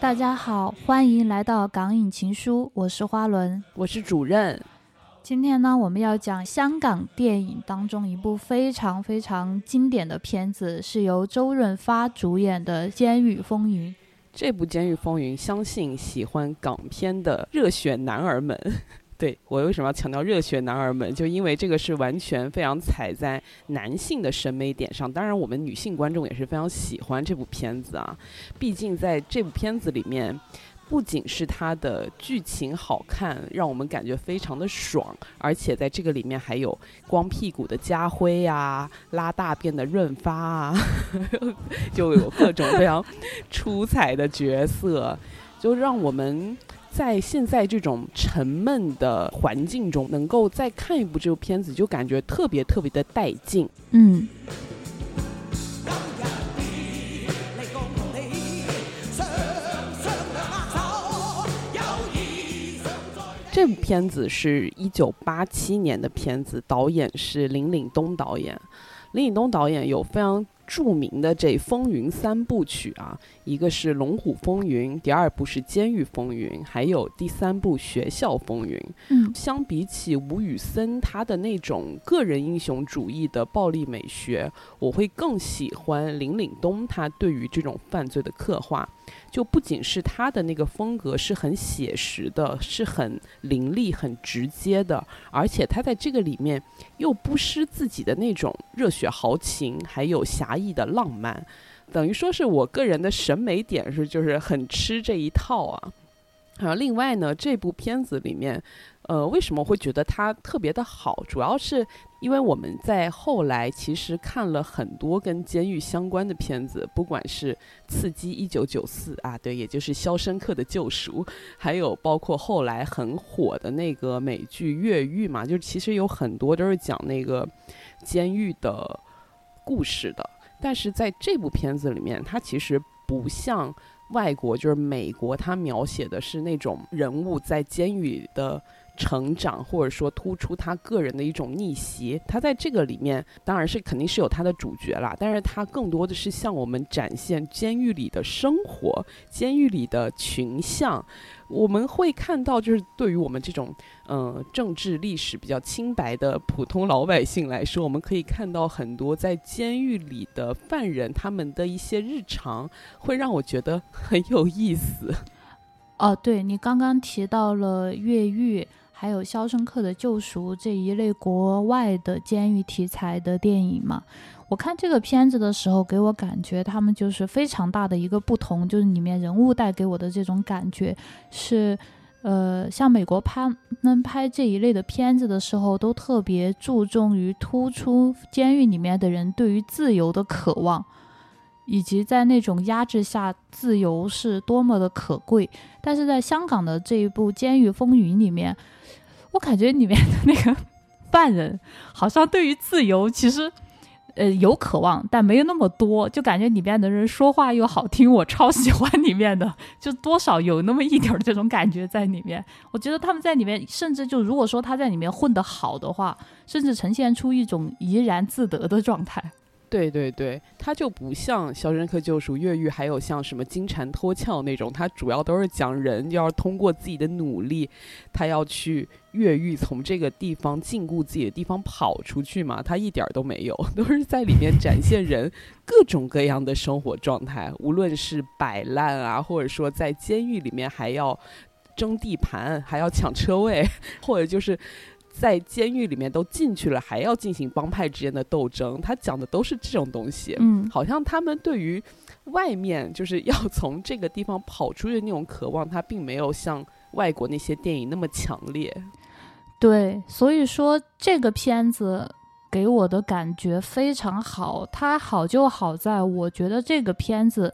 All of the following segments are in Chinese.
大家好，欢迎来到《港影情书》，我是花轮，我是主任。今天呢，我们要讲香港电影当中一部非常非常经典的片子，是由周润发主演的《监狱风云》。这部《监狱风云》，相信喜欢港片的热血男儿们。对我为什么要强调热血男儿们？就因为这个是完全非常踩在男性的审美点上。当然，我们女性观众也是非常喜欢这部片子啊。毕竟在这部片子里面，不仅是它的剧情好看，让我们感觉非常的爽，而且在这个里面还有光屁股的家辉呀，拉大便的润发啊，就有各种非常 出彩的角色，就让我们。在现在这种沉闷的环境中，能够再看一部这部片子，就感觉特别特别的带劲。嗯。这部片子是一九八七年的片子，导演是林岭东导演。林岭东导演有非常。著名的这《风云》三部曲啊，一个是《龙虎风云》，第二部是《监狱风云》，还有第三部《学校风云》。嗯，相比起吴宇森他的那种个人英雄主义的暴力美学，我会更喜欢林岭东他对于这种犯罪的刻画。就不仅是他的那个风格是很写实的，是很凌厉、很直接的，而且他在这个里面又不失自己的那种热血豪情，还有侠义的浪漫，等于说是我个人的审美点是就是很吃这一套啊。啊，另外呢，这部片子里面。呃，为什么会觉得它特别的好？主要是因为我们在后来其实看了很多跟监狱相关的片子，不管是《刺激一九九四》啊，对，也就是《肖申克的救赎》，还有包括后来很火的那个美剧《越狱》嘛，就是其实有很多都是讲那个监狱的故事的。但是在这部片子里面，它其实不像外国，就是美国，它描写的是那种人物在监狱的。成长，或者说突出他个人的一种逆袭，他在这个里面当然是肯定是有他的主角啦，但是他更多的是向我们展现监狱里的生活，监狱里的群像。我们会看到，就是对于我们这种嗯政治历史比较清白的普通老百姓来说，我们可以看到很多在监狱里的犯人他们的一些日常，会让我觉得很有意思。哦，对你刚刚提到了越狱。还有《肖申克的救赎》这一类国外的监狱题材的电影嘛？我看这个片子的时候，给我感觉他们就是非常大的一个不同，就是里面人物带给我的这种感觉是，呃，像美国拍们拍这一类的片子的时候，都特别注重于突出监狱里面的人对于自由的渴望。以及在那种压制下，自由是多么的可贵。但是在香港的这一部《监狱风云》里面，我感觉里面的那个 犯人好像对于自由其实，呃，有渴望，但没有那么多。就感觉里面的人说话又好听，我超喜欢里面的，就多少有那么一点这种感觉在里面。我觉得他们在里面，甚至就如果说他在里面混得好的话，甚至呈现出一种怡然自得的状态。对对对，它就不像《肖申克救赎》越狱，还有像什么金蝉脱壳那种，它主要都是讲人要通过自己的努力，他要去越狱，从这个地方禁锢自己的地方跑出去嘛。他一点都没有，都是在里面展现人各种各样的生活状态，无论是摆烂啊，或者说在监狱里面还要争地盘，还要抢车位，或者就是。在监狱里面都进去了，还要进行帮派之间的斗争，他讲的都是这种东西。嗯，好像他们对于外面就是要从这个地方跑出去的那种渴望，他并没有像外国那些电影那么强烈。对，所以说这个片子给我的感觉非常好。它好就好在，我觉得这个片子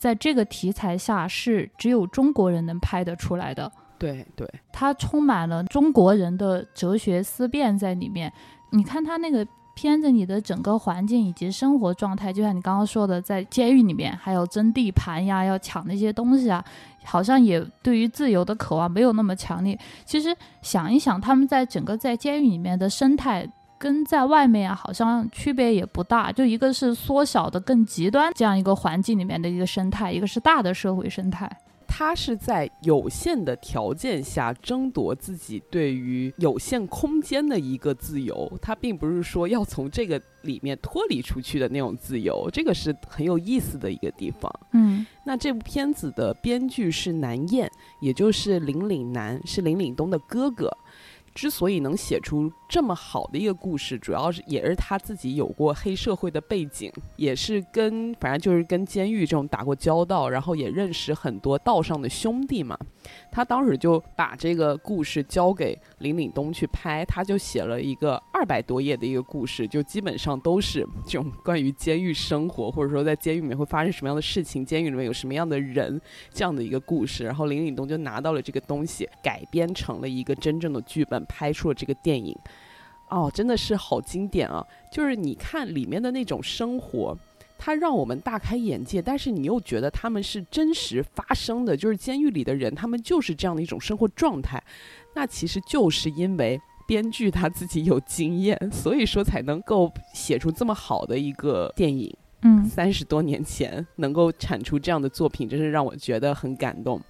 在这个题材下是只有中国人能拍得出来的。对对，它充满了中国人的哲学思辨在里面。你看他那个片子里的整个环境以及生活状态，就像你刚刚说的，在监狱里面还有争地盘呀，要抢那些东西啊，好像也对于自由的渴望没有那么强烈。其实想一想，他们在整个在监狱里面的生态，跟在外面啊，好像区别也不大。就一个是缩小的更极端这样一个环境里面的一个生态，一个是大的社会生态。他是在有限的条件下争夺自己对于有限空间的一个自由，他并不是说要从这个里面脱离出去的那种自由，这个是很有意思的一个地方。嗯，那这部片子的编剧是南燕，也就是林岭南，是林岭东的哥哥。之所以能写出这么好的一个故事，主要是也是他自己有过黑社会的背景，也是跟反正就是跟监狱这种打过交道，然后也认识很多道上的兄弟嘛。他当时就把这个故事交给林岭东去拍，他就写了一个二百多页的一个故事，就基本上都是这种关于监狱生活，或者说在监狱里面会发生什么样的事情，监狱里面有什么样的人这样的一个故事。然后林岭东就拿到了这个东西，改编成了一个真正的剧本，拍出了这个电影。哦，真的是好经典啊！就是你看里面的那种生活。它让我们大开眼界，但是你又觉得他们是真实发生的，就是监狱里的人，他们就是这样的一种生活状态。那其实就是因为编剧他自己有经验，所以说才能够写出这么好的一个电影。嗯，三十多年前能够产出这样的作品，真是让我觉得很感动。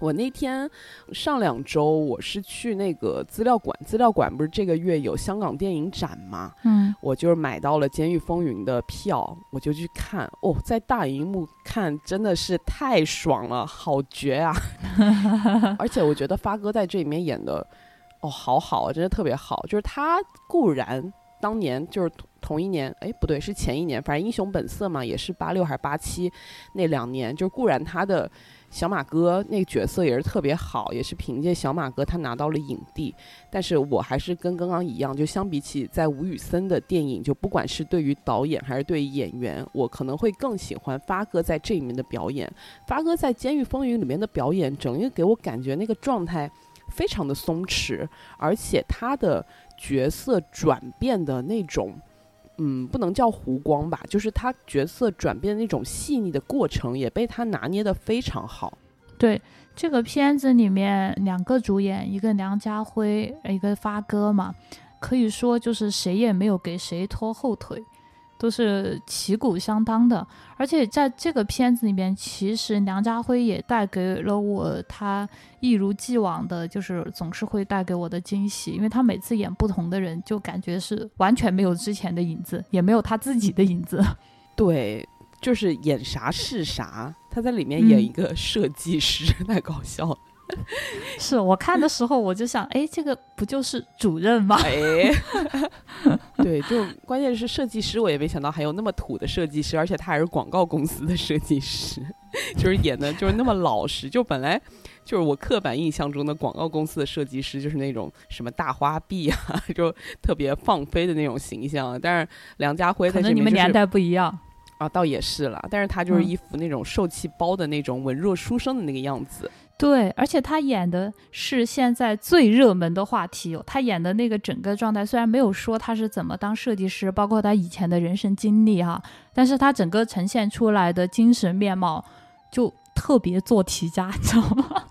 我那天上两周我是去那个资料馆，资料馆不是这个月有香港电影展吗？嗯，我就是买到了《监狱风云》的票，我就去看。哦，在大荧幕看真的是太爽了，好绝啊！而且我觉得发哥在这里面演的，哦，好好啊，真的特别好。就是他固然当年就是同一年，哎，不对，是前一年，反正《英雄本色》嘛，也是八六还是八七那两年，就是固然他的。小马哥那个角色也是特别好，也是凭借小马哥他拿到了影帝。但是我还是跟刚刚一样，就相比起在吴宇森的电影，就不管是对于导演还是对于演员，我可能会更喜欢发哥在这里面的表演。发哥在《监狱风云》里面的表演，整个给我感觉那个状态非常的松弛，而且他的角色转变的那种。嗯，不能叫弧光吧，就是他角色转变的那种细腻的过程，也被他拿捏的非常好。对这个片子里面两个主演，一个梁家辉，一个发哥嘛，可以说就是谁也没有给谁拖后腿。都是旗鼓相当的，而且在这个片子里面，其实梁家辉也带给了我他一如既往的，就是总是会带给我的惊喜，因为他每次演不同的人，就感觉是完全没有之前的影子，也没有他自己的影子。对，就是演啥是啥。他在里面演一个设计师，太搞笑了。是我看的时候，我就想，哎，这个不就是主任吗？哎，对，就关键是设计师，我也没想到还有那么土的设计师，而且他还是广告公司的设计师，就是演的就是那么老实。就本来就是我刻板印象中的广告公司的设计师，就是那种什么大花臂啊，就特别放飞的那种形象。但是梁家辉在这里面，你们年代不一样啊，倒也是了。但是他就是一副那种受气包的那种文弱书生的那个样子。对，而且他演的是现在最热门的话题。他演的那个整个状态，虽然没有说他是怎么当设计师，包括他以前的人生经历哈，但是他整个呈现出来的精神面貌，就特别做题家，你知道吗？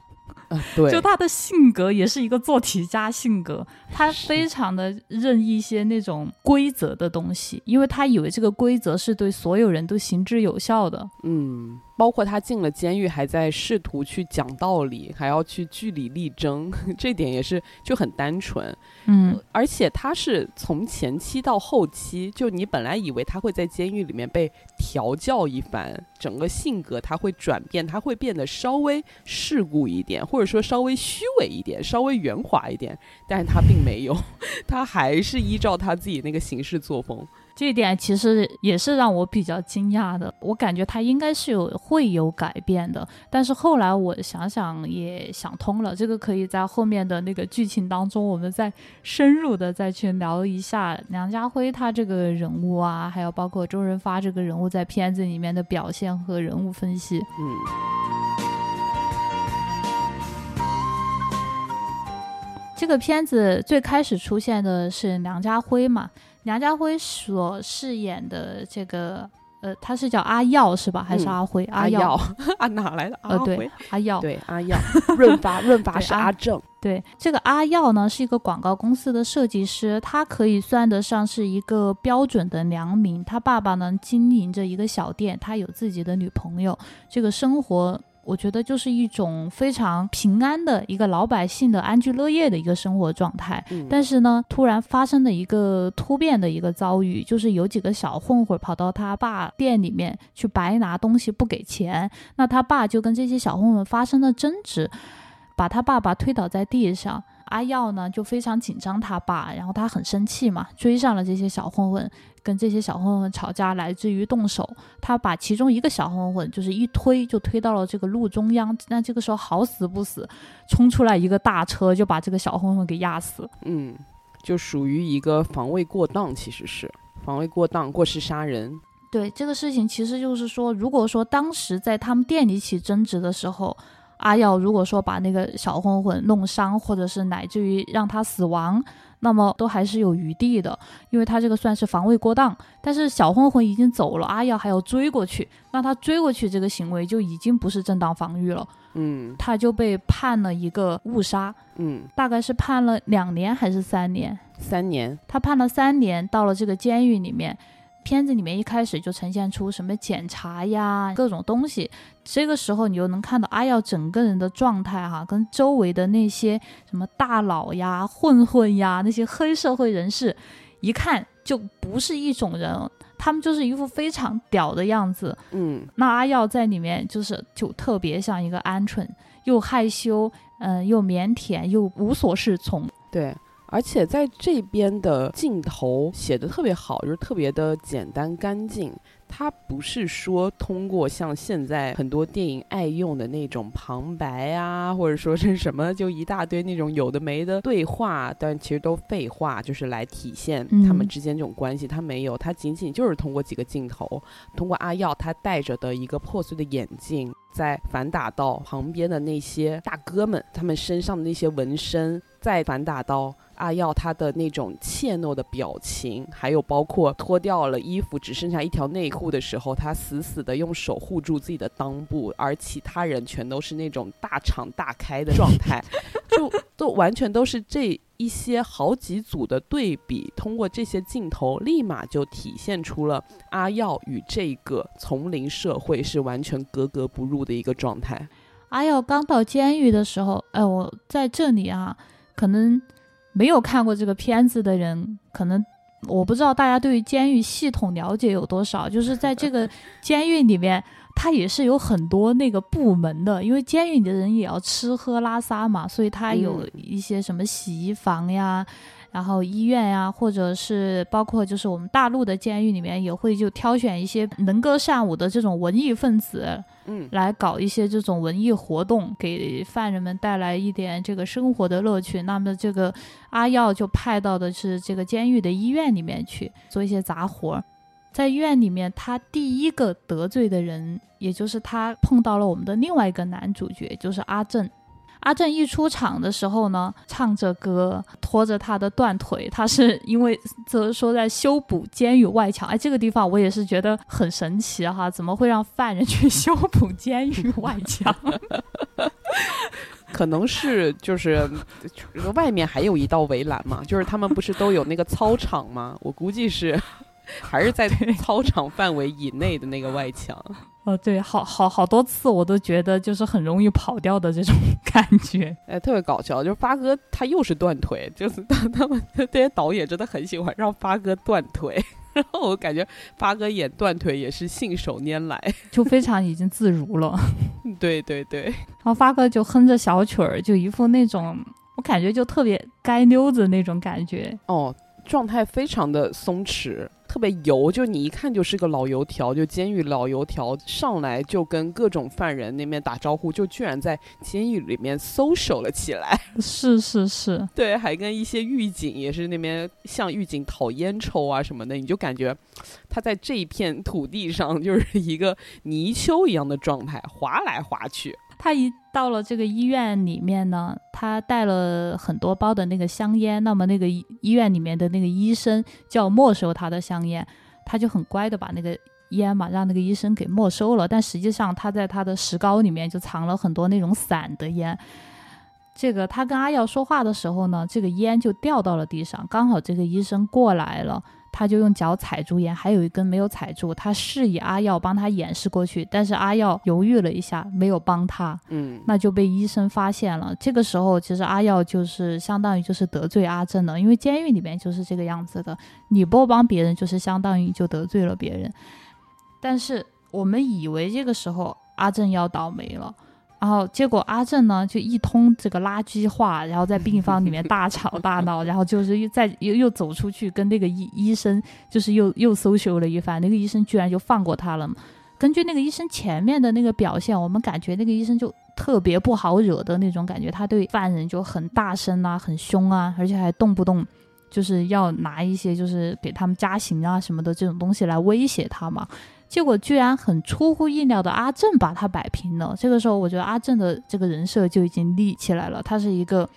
对，就他的性格也是一个做题家性格，他非常的认一些那种规则的东西，因为他以为这个规则是对所有人都行之有效的。嗯。包括他进了监狱，还在试图去讲道理，还要去据理力争，这点也是就很单纯。嗯，而且他是从前期到后期，就你本来以为他会在监狱里面被调教一番，整个性格他会转变，他会变得稍微世故一点，或者说稍微虚伪一点，稍微圆滑一点，但是他并没有，他还是依照他自己那个行事作风。这一点其实也是让我比较惊讶的，我感觉他应该是有会有改变的，但是后来我想想也想通了，这个可以在后面的那个剧情当中，我们再深入的再去聊一下梁家辉他这个人物啊，还有包括周润发这个人物在片子里面的表现和人物分析。嗯，这个片子最开始出现的是梁家辉嘛？梁家辉所饰演的这个，呃，他是叫阿耀是吧？还是阿辉？阿耀 啊，哪来的阿辉？对，阿耀，对，阿耀。润发，润发是阿正。对，这个阿耀呢是一个广告公司的设计师，他可以算得上是一个标准的良民。他爸爸呢经营着一个小店，他有自己的女朋友，这个生活我觉得就是一种非常平安的一个老百姓的安居乐业的一个生活状态。嗯但是呢，突然发生的一个突变的一个遭遇，就是有几个小混混跑到他爸店里面去白拿东西不给钱，那他爸就跟这些小混混发生了争执，把他爸爸推倒在地上。阿耀呢就非常紧张他爸，然后他很生气嘛，追上了这些小混混，跟这些小混混吵架，来自于动手。他把其中一个小混混就是一推就推到了这个路中央，那这个时候好死不死，冲出来一个大车就把这个小混混给压死。嗯，就属于一个防卫过当，其实是防卫过当、过失杀人。对这个事情，其实就是说，如果说当时在他们店里起争执的时候，阿耀如果说把那个小混混弄伤，或者是乃至于让他死亡，那么都还是有余地的，因为他这个算是防卫过当。但是小混混已经走了，阿耀还要追过去，那他追过去这个行为就已经不是正当防御了，嗯他就被判了一个误杀，嗯，大概是判了两年还是三年？三年。他判了三年，到了这个监狱里面。片子里面一开始就呈现出什么检查呀，各种东西。这个时候你就能看到阿耀整个人的状态哈、跟周围的那些什么大佬呀、混混呀、那些黑社会人士，一看就不是一种人，他们就是一副非常屌的样子。嗯那阿耀在里面就是就特别像一个鹌鹑，又害羞，嗯、又腼腆，又无所适从。对。而且在这边的镜头写的特别好，就是特别的简单干净。它不是说通过像现在很多电影爱用的那种旁白啊，或者说是什么，就一大堆那种有的没的对话，但其实都废话，就是来体现他们嗯之间这种关系。它没有，它仅仅就是通过几个镜头，通过阿耀他戴着的一个破碎的眼镜，在反打到旁边的那些大哥们，他们身上的那些纹身，再反打到阿耀他的那种怯懦的表情，还有包括脱掉了衣服只剩下一条内裤的时候，他死死的用手护住自己的裆部，而其他人全都是那种大敞大开的状态，就 都完全都是这一些好几组的对比，通过这些镜头，立马就体现出了阿耀与这个丛林社会是完全格格不入的一个状态。阿耀刚到监狱的时候，哎，我在这里啊，可能没有看过这个片子的人，可能我不知道大家对于监狱系统了解有多少。就是在这个 监狱里面，它也是有很多那个部门的，因为监狱里的人也要吃喝拉撒嘛，所以它有嗯一些什么洗衣房呀。然后医院呀，或者是包括就是我们大陆的监狱里面也会就挑选一些能歌善舞的这种文艺分子，嗯来搞一些这种文艺活动，给犯人们带来一点这个生活的乐趣。那么这个阿耀就派到的是这个监狱的医院里面去做一些杂活儿。在医院里面，他第一个得罪的人，也就是他碰到了我们的另外一个男主角，就是阿正。阿正一出场的时候呢，唱着歌，拖着他的断腿，他是 因为则说在修补监狱外墙。哎，这个地方我也是觉得很神奇哈，怎么会让犯人 去修补监狱外墙？可能是就是外面还有一道围栏嘛，就是他们不是都有那个操场吗？我估计是 还是在操场范围以内的那个外墙。哦，对，好好好多次我都觉得就是很容易跑掉的这种感觉。哎，特别搞笑，就是发哥他又是断腿，就是他他们这些导演真的很喜欢让发哥断腿，然后我感觉发哥演断腿也是信手拈来。就非常已经自如了。对对对，然后发哥就哼着小曲儿，就一副那种我感觉就特别该溜子那种感觉。哦，状态非常的松弛，特别油，就你一看就是个老油条，就监狱老油条，上来就跟各种犯人那边打招呼，就居然在监狱里面 social 了起来。是是是，对，还跟一些狱警也是那边向狱警讨烟抽啊什么的，你就感觉他在这一片土地上就是一个泥鳅一样的状态，滑来滑去。他一到了这个医院里面呢，他带了很多包的那个香烟，那么那个医院里面的那个医生就要没收他的香烟，他就很乖的把那个烟嘛让那个医生给没收了，但实际上他在他的石膏里面就藏了很多那种散的烟。这个他跟阿耀说话的时候呢，这个烟就掉到了地上，刚好这个医生过来了，他就用脚踩住眼，还有一根没有踩住，他示意阿耀帮他掩饰过去，但是阿耀犹豫了一下，没有帮他，嗯，那就被医生发现了。这个时候，其实阿耀就是相当于就是得罪阿正了，因为监狱里面就是这个样子的，你不帮别人，就是相当于就得罪了别人。但是我们以为这个时候阿正要倒霉了。然后结果阿正呢就一通这个垃圾话，然后在病房里面大吵大闹，然后就是又再又又走出去跟那个医医生就是又又 social 了一番，那个医生居然就放过他了。根据那个医生前面的那个表现，我们感觉那个医生就特别不好惹的那种感觉，他对犯人就很大声啊，很凶啊，而且还动不动就是要拿一些就是给他们加刑啊什么的这种东西来威胁他嘛。结果居然很出乎意料的，阿正把他摆平了。这个时候，我觉得阿正的这个人设就已经立起来了。他是一个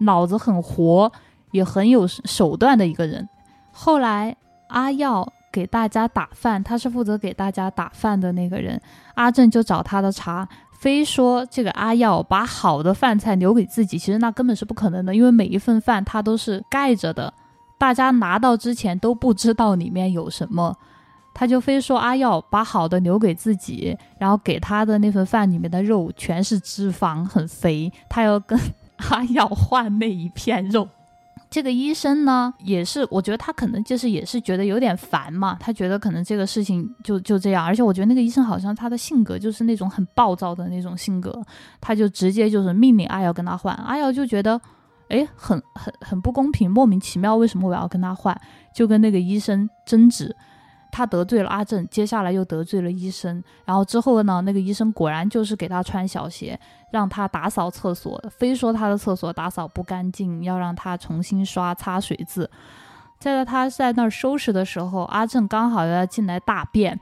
脑子很活，也很有手段的一个人。后来阿耀给大家打饭，他是负责给大家打饭的那个人。阿正就找他的茬，非说这个阿耀把好的饭菜留给自己，其实那根本是不可能的，因为每一份饭他都是盖着的，大家拿到之前都不知道里面有什么。他就非说阿耀把好的留给自己，然后给他的那份饭里面的肉全是脂肪，很肥，他要跟 阿耀换那一片肉。这个医生呢，也是，我觉得他可能就是也是觉得有点烦嘛，他觉得可能这个事情就就这样，而且我觉得那个医生好像他的性格就是那种很暴躁的那种性格，他就直接就是命令阿耀跟他换，阿耀就觉得，哎，很很很不公平，莫名其妙，为什么我要跟他换？就跟那个医生争执。他得罪了阿正，接下来又得罪了医生，然后之后呢，那个医生果然就是给他穿小鞋，让他打扫厕所，非说他的厕所打扫不干净，要让他重新刷擦水渍。在他在那儿收拾的时候，阿正刚好要进来大便，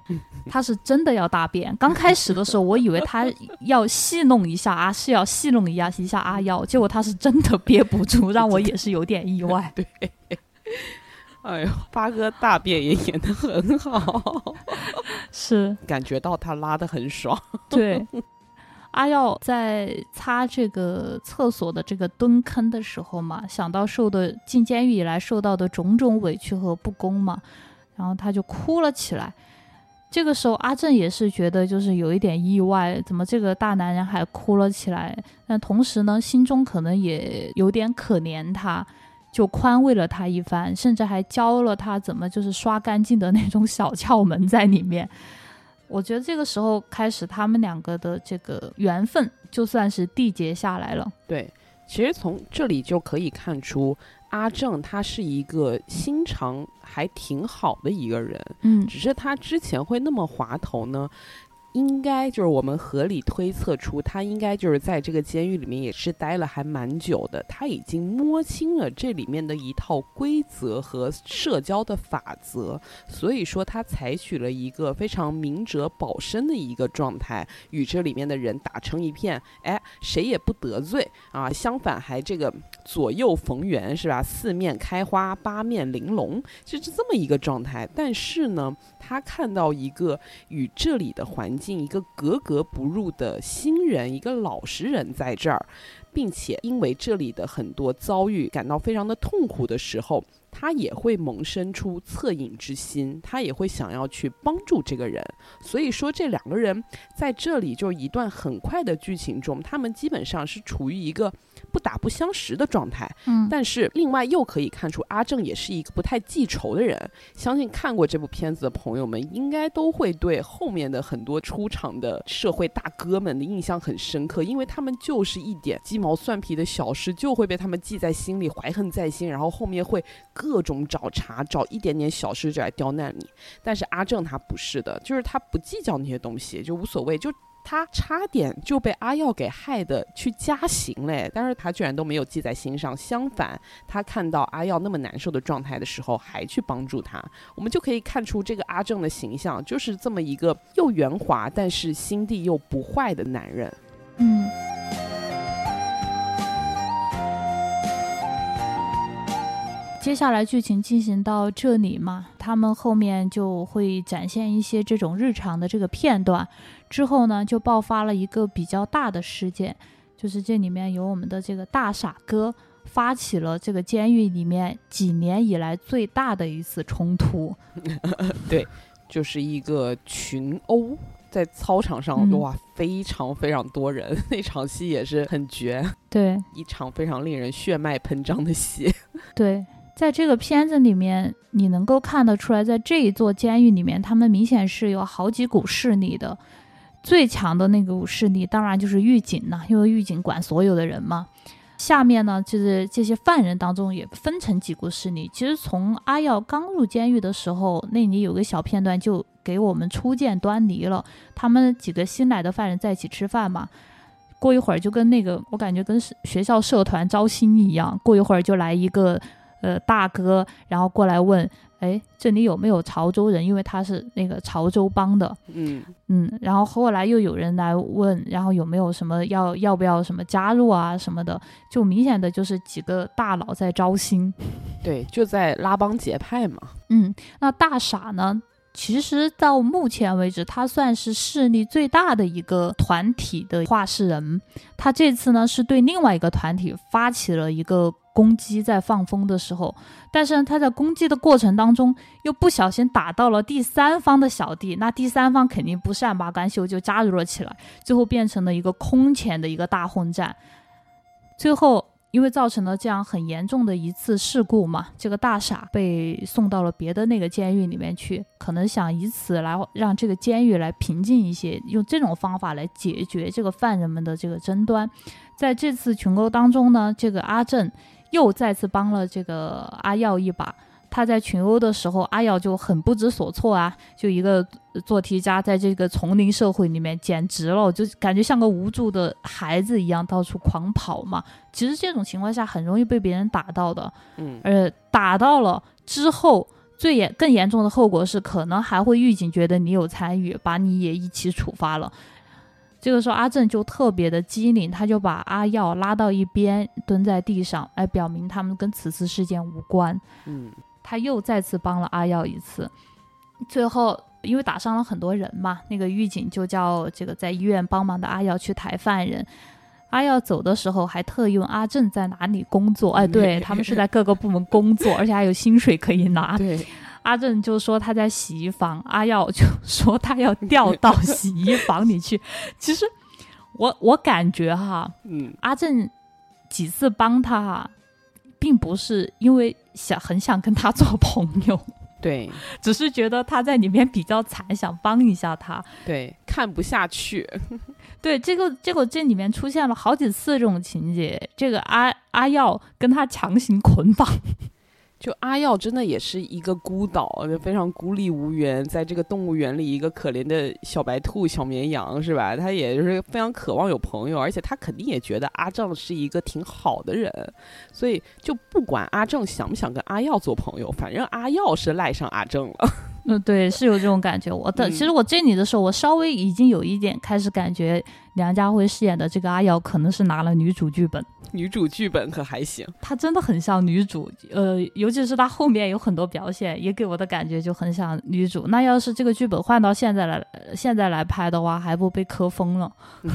他是真的要大便。刚开始的时候，我以为他要戏弄一下啊，是要戏弄一下一下阿耀，结果他是真的憋不住，让我也是有点意外。对。哎呦，八哥大便也演得很好，是感觉到他拉的很爽。对，阿耀在擦这个厕所的这个蹲坑的时候嘛，想到受的进监狱以来受到的种种委屈和不公嘛，然后他就哭了起来。这个时候阿正也是觉得就是有一点意外，怎么这个大男人还哭了起来？但同时呢，心中可能也有点可怜他。就宽慰了他一番，甚至还教了他怎么就是刷干净的那种小窍门在里面。我觉得这个时候开始，他们两个的这个缘分就算是缔结下来了。对，其实从这里就可以看出，阿正他是一个心肠还挺好的一个人。嗯，只是他之前会那么滑头呢。应该就是我们合理推测出，他应该就是在这个监狱里面也是待了还蛮久的，他已经摸清了这里面的一套规则和社交的法则，所以说他采取了一个非常明哲保身的一个状态，与这里面的人打成一片，哎，谁也不得罪啊，相反还这个左右逢源是吧？四面开花，八面玲珑，就是这么一个状态。但是呢，他看到一个与这里的环。进一个格格不入的新人，一个老实人在这儿，并且因为这里的很多遭遇感到非常的痛苦的时候，他也会萌生出恻隐之心，他也会想要去帮助这个人。所以说，这两个人在这里就一段很快的剧情中，他们基本上是处于一个。不打不相识的状态，嗯，但是另外又可以看出阿正也是一个不太记仇的人。相信看过这部片子的朋友们，应该都会对后面的很多出场的社会大哥们的印象很深刻，因为他们就是一点鸡毛蒜皮的小事就会被他们记在心里，怀恨在心，然后后面会各种找茬，找一点点小事就来刁难你。但是阿正他不是的，就是他不计较那些东西，就无所谓，就。他差点就被阿耀给害的去加刑嘞，但是他居然都没有记在心上，相反，他看到阿耀那么难受的状态的时候，还去帮助他。我们就可以看出这个阿正的形象就是这么一个又圆滑，但是心地又不坏的男人。嗯。接下来剧情进行到这里嘛，他们后面就会展现一些这种日常的这个片段，之后呢就爆发了一个比较大的事件，就是这里面有我们的这个大傻哥发起了这个监狱里面几年以来最大的一次冲突。对，就是一个群殴，在操场上嗯哇，非常非常多人，那场戏也是很绝，对一场非常令人血脉喷张的戏。对，在这个片子里面，你能够看得出来，在这一座监狱里面，他们明显是有好几股势力的。最强的那股势力当然就是狱警了，因为狱警管所有的人嘛。下面呢，就是这些犯人当中也分成几股势力。其实从阿耀刚入监狱的时候，那里有个小片段就给我们初见端倪了。他们几个新来的犯人在一起吃饭嘛，过一会儿就跟那个我感觉跟学校社团招新一样，过一会儿就来一个呃大哥，然后过来问，哎，这里有没有潮州人？因为他是那个潮州帮的，嗯，嗯，然后后来又有人来问，然后有没有什么要要不要什么加入啊什么的，就明显的就是几个大佬在招新。对，就在拉帮结派嘛。嗯，那大傻呢？其实到目前为止，他算是势力最大的一个团体的话事人。他这次呢，是对另外一个团体发起了一个攻击，在放风的时候，但是他在攻击的过程当中，又不小心打到了第三方的小弟，那第三方肯定不善罢甘休，就加入了起来，最后变成了一个空前的一个大混战。最后，因为造成了这样很严重的一次事故嘛，这个大傻被送到了别的那个监狱里面去，可能想以此来让这个监狱来平静一些，用这种方法来解决这个犯人们的这个争端。在这次群殴当中呢，这个阿正又再次帮了这个阿耀一把。他在群殴的时候，阿耀就很不知所措啊，就一个做题家在这个丛林社会里面，简直了，就感觉像个无助的孩子一样到处狂跑嘛。其实这种情况下很容易被别人打到的，嗯，呃，打到了之后，最严更严重的后果是，可能还会狱警觉得你有参与，把你也一起处罚了。这个时候，阿正就特别的机灵，他就把阿耀拉到一边，蹲在地上，来表明他们跟此次事件无关。嗯，他又再次帮了阿耀一次。最后，因为打伤了很多人嘛，那个狱警就叫这个在医院帮忙的阿耀去抬犯人。阿耀走的时候还特意问阿正在哪里工作，哎，对他们是在各个部门工作，而且还有薪水可以拿。对，阿正就说他在洗衣房，阿耀 就说他要调到洗衣房里去。其实我我感觉哈，嗯，阿正几次帮他哈，并不是因为想很想跟他做朋友，对，只是觉得他在里面比较惨，想帮一下他。对，看不下去。对，这个结果这里面出现了好几次这种情节，这个阿阿耀跟他强行捆绑。就阿耀真的也是一个孤岛，就非常孤立无援，在这个动物园里一个可怜的小白兔、小绵羊是吧？他也就是非常渴望有朋友，而且他肯定也觉得阿正是一个挺好的人，所以就不管阿正想不想跟阿耀做朋友，反正阿耀是赖上阿正了。嗯，对，是有这种感觉。我的、嗯其实我这里的时候，我稍微已经有一点开始感觉梁家辉饰演的这个阿瑶可能是拿了女主剧本，女主剧本可还行，她真的很像女主。呃，尤其是她后面有很多表现，也给我的感觉就很像女主。那要是这个剧本换到现在来，呃现在来拍的话，还不被磕疯了？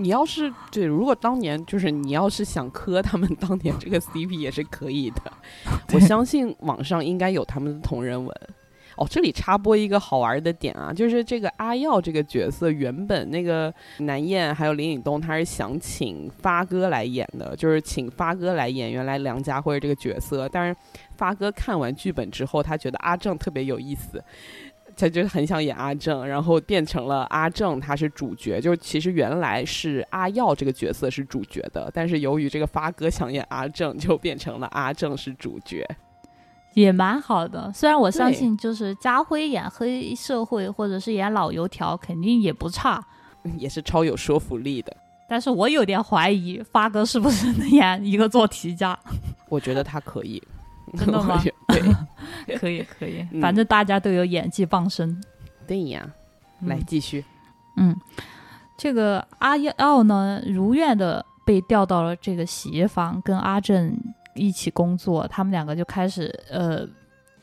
你要是对，如果当年就是你要是想磕他们当年这个 CP 也是可以的，我相信网上应该有他们的同人文。哦，这里插播一个好玩的点啊，就是这个阿耀这个角色，原本那个南燕还有林岭东，他是想请发哥来演的，就是请发哥来演原来梁家辉这个角色，但是发哥看完剧本之后，他觉得阿正特别有意思，他就很想演阿正，然后变成了阿正他是主角，就是其实原来是阿耀这个角色是主角的，但是由于这个发哥想演阿正，就变成了阿正是主角。也蛮好的。虽然我相信，就是家辉演黑社会或者是演老油条，肯定也不差。也是超有说服力的。但是我有点怀疑发哥是不是能演一个做题家。我觉得他可以，真的吗对可以 可以，嗯反正大家都有演技傍身。对呀，嗯来继续。嗯，这个阿耀呢，如愿的被调到了这个洗衣房，跟阿正一起工作，他们两个就开始呃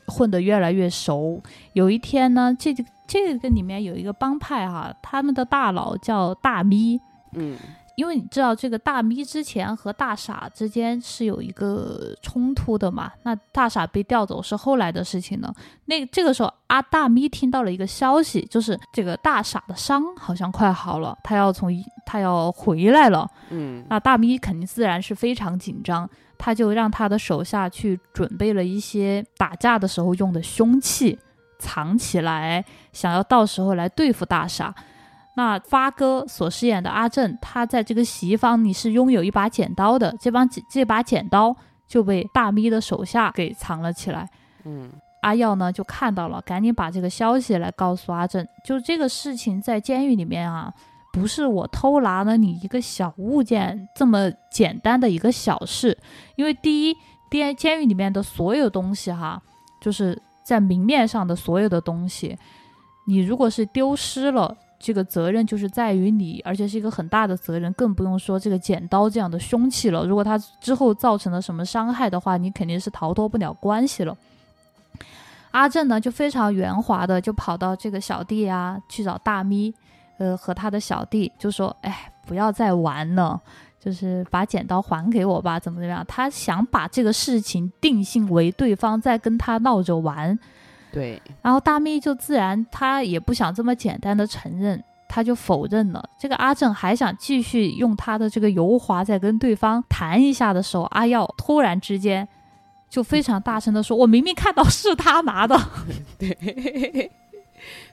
混得越来越熟。有一天呢，这个这个里面有一个帮派哈，他们的大佬叫大咪。嗯因为你知道这个大咪之前和大傻之间是有一个冲突的嘛，那大傻被调走是后来的事情了。那这个时候，阿大咪听到了一个消息，就是这个大傻的伤好像快好了，他要从他要回来了。嗯，那大咪肯定自然是非常紧张，他就让他的手下去准备了一些打架的时候用的凶器，藏起来，想要到时候来对付大傻。那发哥所饰演的阿正，他在这个洗衣房里是拥有一把剪刀的，这把这把剪刀就被大咪的手下给藏了起来。嗯，阿耀呢就看到了，赶紧把这个消息来告诉阿正。就这个事情在监狱里面啊，不是我偷拿了你一个小物件这么简单的一个小事，因为第一，监监狱里面的所有东西哈，就是在明面上的所有的东西，你如果是丢失了。这个责任就是在于你，而且是一个很大的责任，更不用说这个剪刀这样的凶器了。如果他之后造成了什么伤害的话，你肯定是逃脱不了关系了。阿正呢，就非常圆滑的就跑到这个小弟啊去找大咪，呃，和他的小弟就说：“哎，不要再玩了，就是把剪刀还给我吧，怎么怎么样？”他想把这个事情定性为对方在跟他闹着玩。对，然后大咪就自然他也不想这么简单的承认，他就否认了。这个阿正还想继续用他的这个油滑在跟对方谈一下的时候，阿耀突然之间就非常大声的说：“我明明看到是他拿的。”对。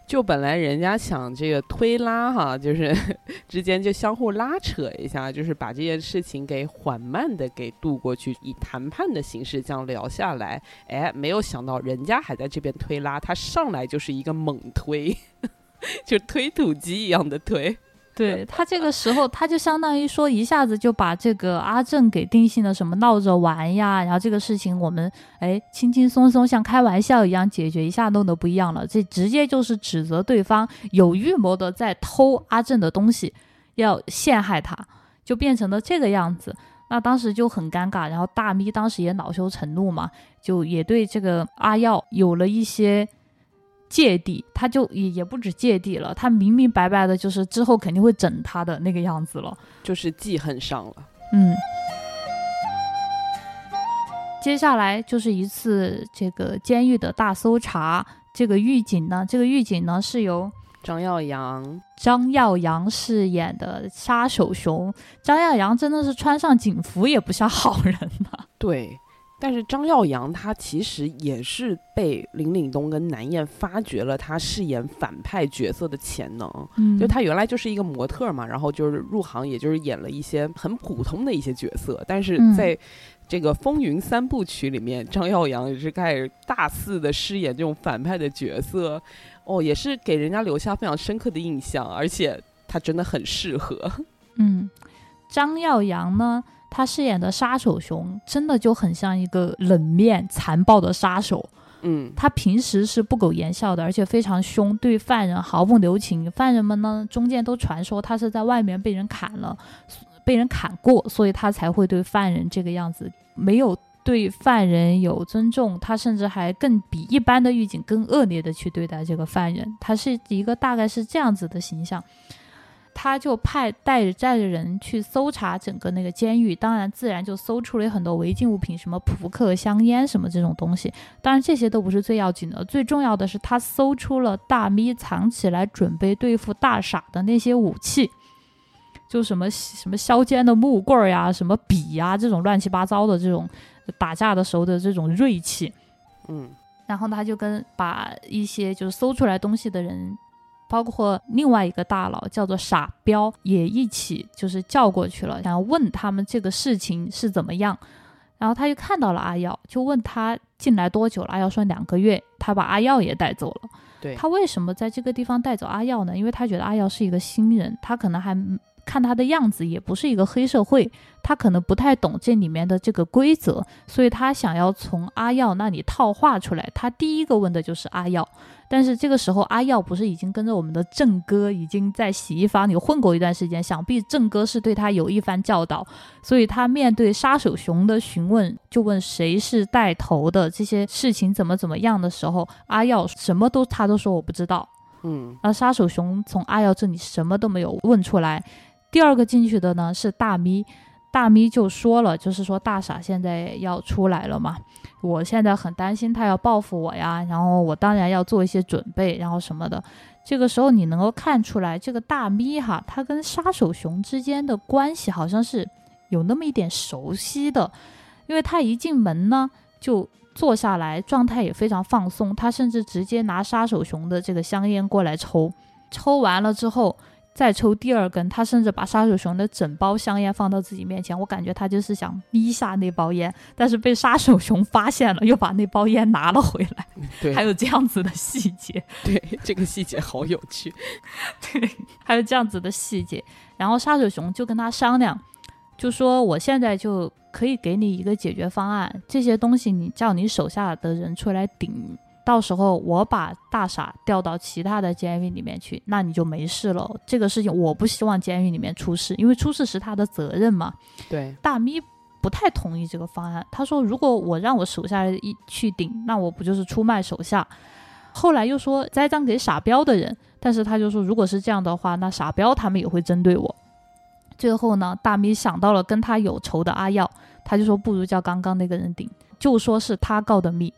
就本来人家想这个推拉哈，就是 之间就相互拉扯一下，就是把这件事情给缓慢的给渡过去，以谈判的形式这样聊下来。哎，没有想到人家还在这边推拉，他上来就是一个猛推，就推土机一样的推。对他这个时候，他就相当于说一下子就把这个阿正给定性了，什么闹着玩呀，然后这个事情我们哎轻轻松松像开玩笑一样解决一下，弄得不一样了，这直接就是指责对方有预谋的在偷阿正的东西，要陷害他，就变成了这个样子。那当时就很尴尬，然后大咪当时也恼羞成怒嘛，就也对这个阿耀有了一些。芥蒂，他就也也不止芥蒂了，他明明白白的就是之后肯定会整他的那个样子了，就是记恨上了。嗯，接下来就是一次这个监狱的大搜查，这个狱警呢，这个狱警呢是由张耀扬，张耀扬饰演的杀手熊，张耀扬真的是穿上警服也不像好人呐。对。但是张耀扬他其实也是被林岭东跟南燕发掘了他饰演反派角色的潜能，嗯，就他原来就是一个模特嘛，然后就是入行也就是演了一些很普通的一些角色，但是在这个风云三部曲里面，张耀扬也是开始大肆的饰演这种反派的角色，哦，也是给人家留下非常深刻的印象，而且他真的很适合，嗯，张耀扬呢？他饰演的杀手熊真的就很像一个冷面残暴的杀手，嗯，他平时是不苟言笑的，而且非常凶，对犯人毫不留情。犯人们呢，中间都传说他是在外面被人砍了，被人砍过，所以他才会对犯人这个样子，没有对犯人有尊重，他甚至还更比一般的狱警更恶劣的去对待这个犯人。他是一个大概是这样子的形象。他就派带着带着人去搜查整个那个监狱，当然自然就搜出了很多违禁物品，什么扑克、香烟什么这种东西。当然这些都不是最要紧的，最重要的是他搜出了大咪藏起来准备对付大傻的那些武器，就什么什么削尖的木棍儿呀、什么笔呀这种乱七八糟的这种打架的时候的这种锐器。嗯，然后他就跟把一些就是搜出来东西的人。包括另外一个大佬叫做傻彪，也一起就是叫过去了，想要问他们这个事情是怎么样。然后他就看到了阿耀，就问他进来多久了。阿耀说两个月，他把阿耀也带走了。对他为什么在这个地方带走阿耀呢？因为他觉得阿耀是一个新人，他可能还。看他的样子，也不是一个黑社会，他可能不太懂这里面的这个规则，所以他想要从阿耀那里套话出来。他第一个问的就是阿耀，但是这个时候阿耀不是已经跟着我们的郑哥已经在洗衣房里混过一段时间，想必郑哥是对他有一番教导，所以他面对杀手熊的询问，就问谁是带头的，这些事情怎么怎么样的时候，阿耀什么都他都说我不知道。嗯，那杀手熊从阿耀这里什么都没有问出来。第二个进去的呢是大咪，大咪就说了，就是说大傻现在要出来了嘛，我现在很担心他要报复我呀，然后我当然要做一些准备，然后什么的。这个时候你能够看出来，这个大咪哈，他跟杀手熊之间的关系好像是有那么一点熟悉的，因为他一进门呢就坐下来，状态也非常放松，他甚至直接拿杀手熊的这个香烟过来抽，抽完了之后。再抽第二根，他甚至把杀手熊的整包香烟放到自己面前，我感觉他就是想逼下那包烟，但是被杀手熊发现了，又把那包烟拿了回来。对，还有这样子的细节。对，这个细节好有趣。对，还有这样子的细节。然后杀手熊就跟他商量，就说我现在就可以给你一个解决方案，这些东西你叫你手下的人出来顶。到时候我把大傻调到其他的监狱里面去，那你就没事了。这个事情我不希望监狱里面出事，因为出事是他的责任嘛。对，大咪不太同意这个方案。他说，如果我让我手下一去顶，那我不就是出卖手下？后来又说栽赃给傻彪的人，但是他就说，如果是这样的话，那傻彪他们也会针对我。最后呢，大咪想到了跟他有仇的阿耀，他就说不如叫刚刚那个人顶，就说是他告的密。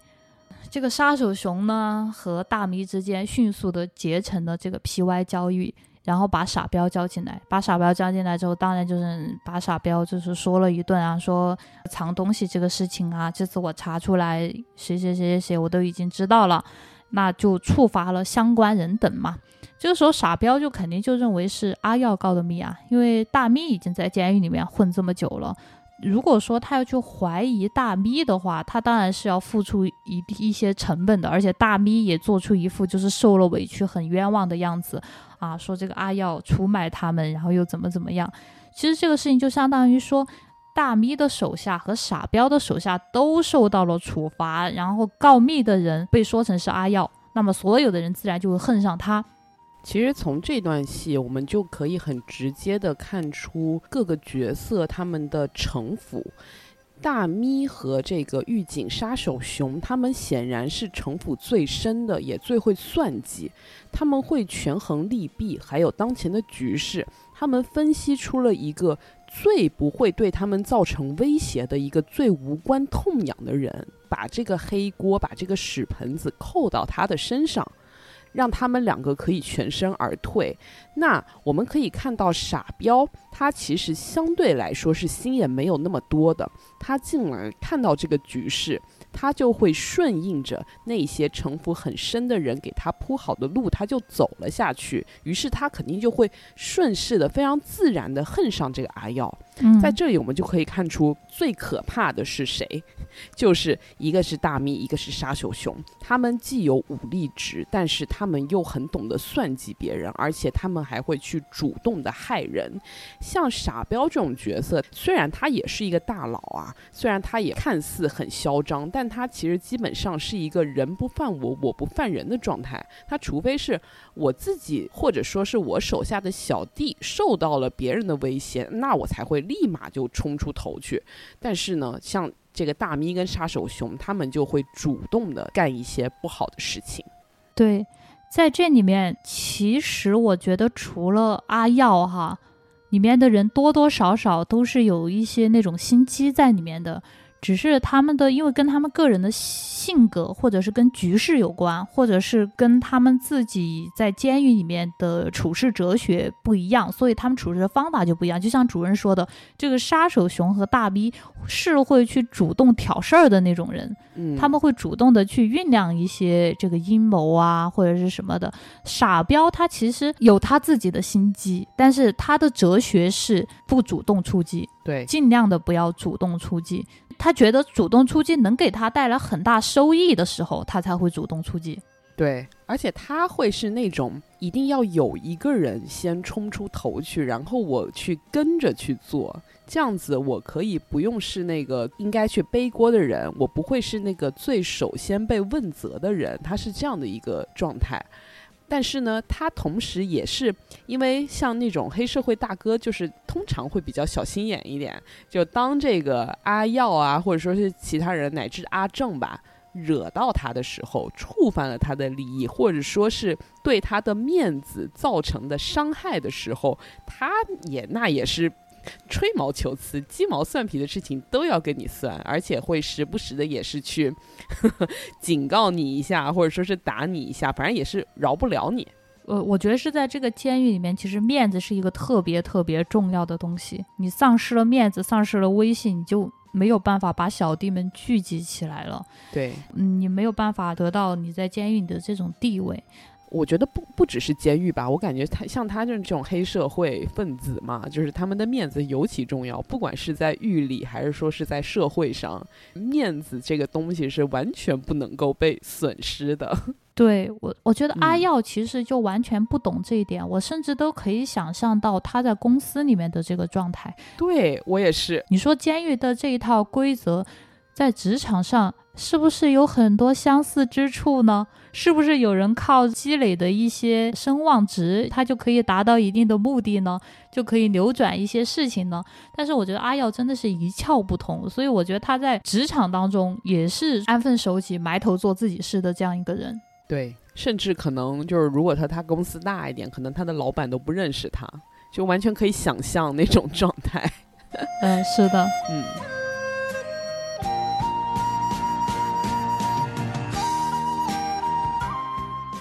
这个杀手熊呢和大咪之间迅速的结成了这个 P.Y 交易，然后把傻彪叫进来，把傻彪叫进来之后，当然就是把傻彪就是说了一顿啊，说藏东西这个事情啊，这次我查出来谁谁谁谁谁我都已经知道了，那就处罚了相关人等嘛。这个时候傻彪就肯定就认为是阿耀告的密啊，因为大咪已经在监狱里面混这么久了。如果说他要去怀疑大咪的话，他当然是要付出一一些成本的，而且大咪也做出一副就是受了委屈、很冤枉的样子啊，说这个阿耀出卖他们，然后又怎么怎么样。其实这个事情就相当于说，大咪的手下和傻彪的手下都受到了处罚，然后告密的人被说成是阿耀，那么所有的人自然就会恨上他。其实从这段戏，我们就可以很直接的看出各个角色他们的城府。大咪和这个狱警杀手熊，他们显然是城府最深的，也最会算计。他们会权衡利弊，还有当前的局势。他们分析出了一个最不会对他们造成威胁的一个最无关痛痒的人，把这个黑锅，把这个屎盆子扣到他的身上。让他们两个可以全身而退。那我们可以看到，傻彪他其实相对来说是心眼没有那么多的。他进而看到这个局势，他就会顺应着那些城府很深的人给他铺好的路，他就走了下去。于是他肯定就会顺势的、非常自然的恨上这个阿耀。在这里，我们就可以看出最可怕的是谁。就是一个是大咪，一个是杀手熊。他们既有武力值，但是他们又很懂得算计别人，而且他们还会去主动的害人。像傻彪这种角色，虽然他也是一个大佬啊，虽然他也看似很嚣张，但他其实基本上是一个人不犯我，我不犯人的状态。他除非是我自己，或者说是我手下的小弟受到了别人的威胁，那我才会立马就冲出头去。但是呢，像这个大咪跟杀手熊，他们就会主动的干一些不好的事情。对，在这里面，其实我觉得除了阿耀哈，里面的人多多少少都是有一些那种心机在里面的。只是他们的，因为跟他们个人的性格，或者是跟局势有关，或者是跟他们自己在监狱里面的处事哲学不一样，所以他们处事的方法就不一样。就像主任说的，这个杀手熊和大 B 是会去主动挑事儿的那种人，嗯，他们会主动的去酝酿一些这个阴谋啊，或者是什么的。傻彪他其实有他自己的心机，但是他的哲学是不主动出击，对，尽量的不要主动出击。他觉得主动出击能给他带来很大收益的时候，他才会主动出击。对，而且他会是那种一定要有一个人先冲出头去，然后我去跟着去做，这样子我可以不用是那个应该去背锅的人，我不会是那个最首先被问责的人。他是这样的一个状态。但是呢，他同时也是因为像那种黑社会大哥，就是通常会比较小心眼一点。就当这个阿耀啊，或者说是其他人乃至阿正吧，惹到他的时候，触犯了他的利益，或者说是对他的面子造成的伤害的时候，他也那也是吹毛求疵、鸡毛蒜皮的事情都要跟你算，而且会时不时的也是去 警告你一下，或者说是打你一下，反正也是饶不了你。呃，我觉得是在这个监狱里面，其实面子是一个特别特别重要的东西。你丧失了面子，丧失了威信，你就没有办法把小弟们聚集起来了。对，嗯，你没有办法得到你在监狱里的这种地位。我觉得不不只是监狱吧，我感觉他像他这种黑社会分子嘛，就是他们的面子尤其重要，不管是在狱里还是说是在社会上，面子这个东西是完全不能够被损失的。对我，我觉得阿嗯耀其实就完全不懂这一点，我甚至都可以想象到他在公司里面的这个状态。对我也是，你说监狱的这一套规则，在职场上是不是有很多相似之处呢？是不是有人靠积累的一些声望值，他就可以达到一定的目的呢？就可以扭转一些事情呢？但是我觉得阿耀真的是一窍不通，所以我觉得他在职场当中也是安分守己、埋头做自己事的这样一个人。对，甚至可能就是如果他他公司大一点，可能他的老板都不认识他，就完全可以想象那种状态。嗯，是的。嗯。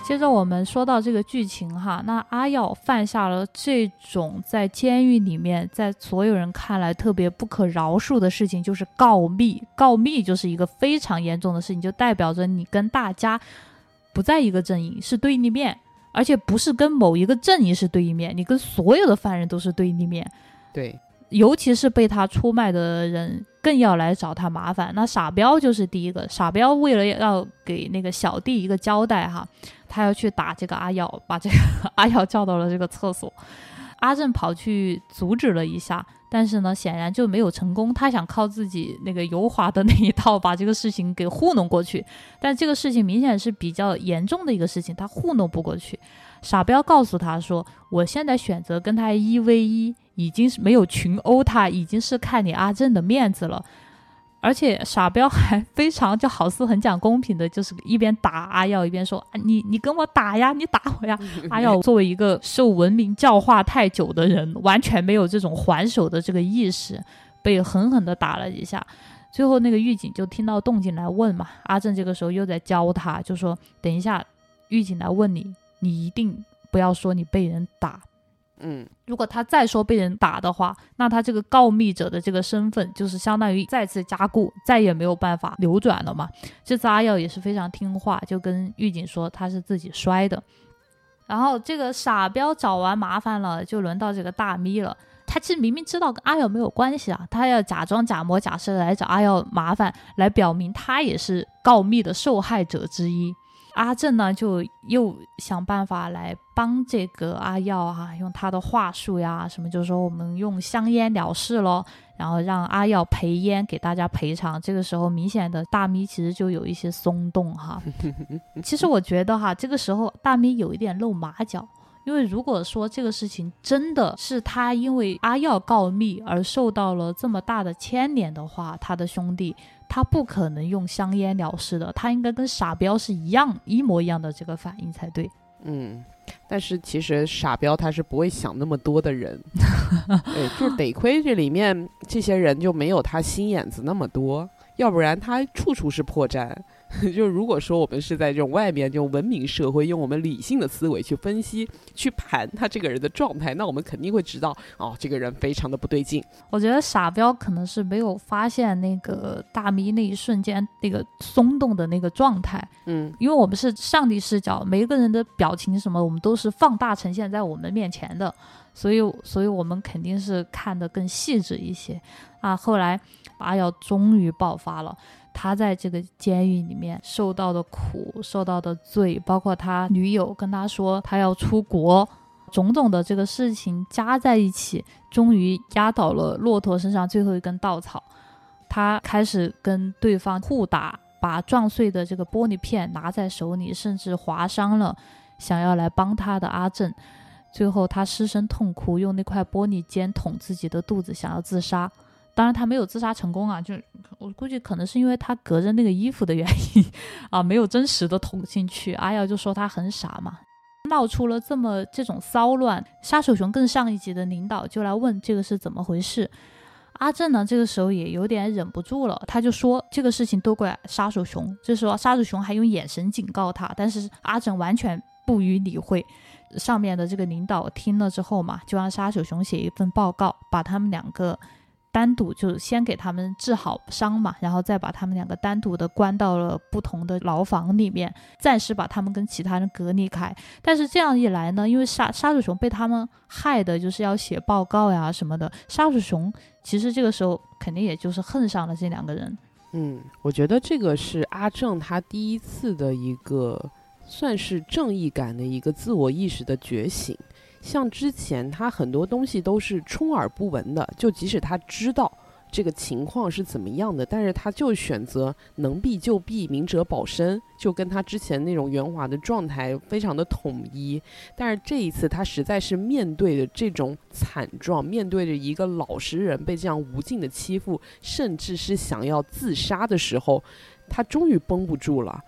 接着我们说到这个剧情哈，那阿耀犯下了这种在监狱里面，在所有人看来特别不可饶恕的事情，就是告密。告密就是一个非常严重的事情，就代表着你跟大家不在一个阵营，是对立面，而且不是跟某一个阵营是对立面，你跟所有的犯人都是对立面。对，尤其是被他出卖的人，更要来找他麻烦。那傻彪就是第一个，傻彪为了要给那个小弟一个交代哈，他要去打这个阿耀，把这个 阿耀叫到了这个厕所。阿正跑去阻止了一下，但是呢，显然就没有成功。他想靠自己那个油滑的那一套把这个事情给糊弄过去，但这个事情明显是比较严重的一个事情，他糊弄不过去。傻彪告诉他说：“我现在选择跟他一 v 一，已经是没有群殴他，已经是看你阿正的面子了。”而且傻彪还非常就好似很讲公平的，就是一边打阿耀一边说：“啊你你跟我打呀，你打我呀。”阿耀作为一个受文明教化太久的人，完全没有这种还手的这个意识，被狠狠的打了一下。最后那个狱警就听到动静来问嘛，阿正这个时候又在教他，就说：“等一下，狱警来问你，你一定不要说你被人打。嗯，如果他再说被人打的话，那他这个告密者的这个身份就是相当于再次加固，再也没有办法扭转了嘛。这次阿耀也是非常听话，就跟狱警说他是自己摔的。然后这个傻彪找完麻烦了，就轮到这个大咪了。他其实明明知道跟阿耀没有关系啊，他要假装假模假式的来找阿耀麻烦，来表明他也是告密的受害者之一。阿正呢，就又想办法来帮这个阿耀啊，用他的话术呀，什么就是说我们用香烟了事咯，然后让阿耀赔烟给大家赔偿。这个时候，明显的大咪其实就有一些松动哈。其实我觉得哈，这个时候大咪有一点露马脚。因为如果说这个事情真的是他因为阿耀告密而受到了这么大的牵连的话，他的兄弟他不可能用香烟了事的，他应该跟傻彪是一样一模一样的这个反应才对。嗯，但是其实傻彪他是不会想那么多的人，对，就是得亏这里面这些人就没有他心眼子那么多，要不然他处处是破绽。就如果说我们是在这种外面这种文明社会，用我们理性的思维去分析、去盘他这个人的状态，那我们肯定会知道，哦，这个人非常的不对劲。我觉得傻彪可能是没有发现那个大咪那一瞬间那个松动的那个状态，嗯，因为我们是上帝视角，每一个人的表情什么，我们都是放大呈现在我们面前的，所以，所以我们肯定是看得更细致一些啊。后来阿耀终于爆发了。他在这个监狱里面受到的苦、受到的罪，包括他女友跟他说他要出国，种种的这个事情加在一起，终于压倒了骆驼身上最后一根稻草。他开始跟对方互打，把撞碎的这个玻璃片拿在手里，甚至划伤了想要来帮他的阿正。最后他失声痛哭，用那块玻璃尖捅自己的肚子，想要自杀。当然他没有自杀成功啊，就我估计可能是因为他隔着那个衣服的原因啊，没有真实的捅进去。阿耀就说他很傻嘛，闹出了这么这种骚乱，杀手熊更上一级的领导就来问这个是怎么回事。阿正呢，这个时候也有点忍不住了，他就说这个事情都怪杀手熊。这时候杀手熊还用眼神警告他，但是阿正完全不予理会。上面的这个领导听了之后嘛，就让杀手熊写一份报告，把他们两个。单独就是先给他们治好伤嘛，然后再把他们两个单独的关到了不同的牢房里面，暂时把他们跟其他人隔离开。但是这样一来呢，因为杀杀手熊被他们害的，就是要写报告呀什么的。杀手熊其实这个时候肯定也就是恨上了这两个人。嗯，我觉得这个是阿正他第一次的一个算是正义感的一个自我意识的觉醒。像之前他很多东西都是充耳不闻的，就即使他知道这个情况是怎么样的，但是他就选择能避就避，明哲保身，就跟他之前那种圆滑的状态非常的统一。但是这一次他实在是面对着这种惨状，面对着一个老实人被这样无尽的欺负，甚至是想要自杀的时候，他终于绷不住了。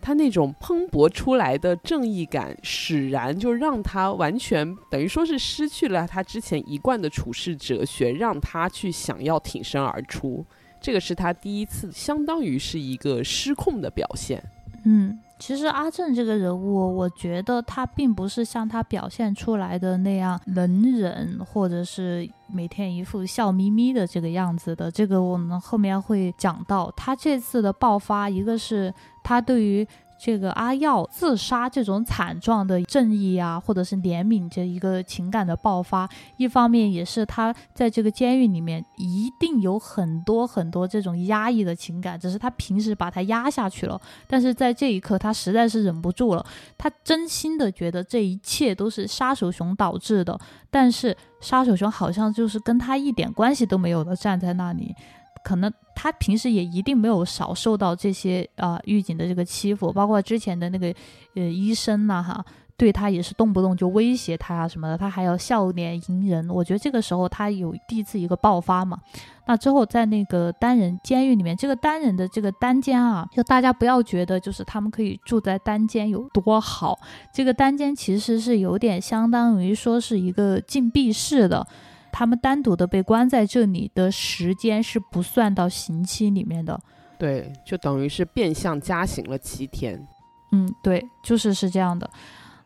他那种蓬勃出来的正义感，使然就让他完全等于说是失去了他之前一贯的处事哲学，让他去想要挺身而出。这个是他第一次，相当于是一个失控的表现。嗯，其实阿正这个人物，我觉得他并不是像他表现出来的那样能忍，或者是每天一副笑眯眯的这个样子的。这个我们后面会讲到，他这次的爆发，一个是。他对于这个阿耀自杀这种惨状的正义啊，或者是怜悯这一个情感的爆发，一方面也是他在这个监狱里面一定有很多很多这种压抑的情感，只是他平时把它压下去了，但是在这一刻他实在是忍不住了，他真心的觉得这一切都是杀手熊导致的，但是杀手熊好像就是跟他一点关系都没有的站在那里。可能他平时也一定没有少受到这些啊狱警的这个欺负，包括之前的那个呃医生呐哈，对他也是动不动就威胁他啊什么的，他还要笑脸迎人。我觉得这个时候他有第一次一个爆发嘛。那之后在那个单人监狱里面，这个单人的这个单间啊，就大家不要觉得就是他们可以住在单间有多好，这个单间其实是有点相当于说是一个禁闭室的。他们单独的被关在这里的时间是不算到刑期里面的，对，就等于是变相加刑了七天。嗯，对，就是是这样的。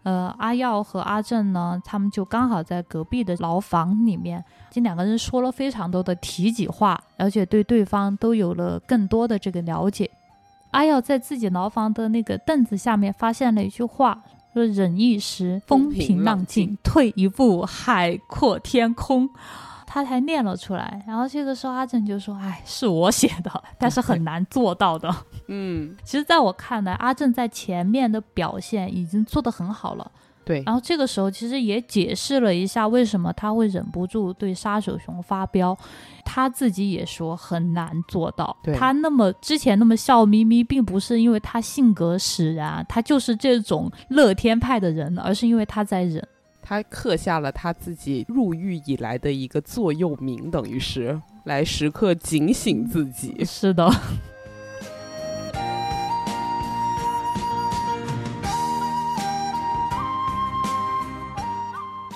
呃，阿耀和阿正呢，他们就刚好在隔壁的牢房里面，这两个人说了非常多的体己话，而且对对方都有了更多的这个了解。阿耀在自己牢房的那个凳子下面发现了一句话。说忍一时风平浪静，退一步海阔天空，他才念了出来。然后这个时候阿正就说：“哎，是我写的，但是很难做到的。”嗯，其实在我看来，阿正在前面的表现已经做得很好了。对，然后这个时候其实也解释了一下为什么他会忍不住对杀手熊发飙，他自己也说很难做到。他那么之前那么笑眯眯，并不是因为他性格使然，他就是这种乐天派的人，而是因为他在忍。他刻下了他自己入狱以来的一个座右铭，等于是来时刻警醒自己。是的。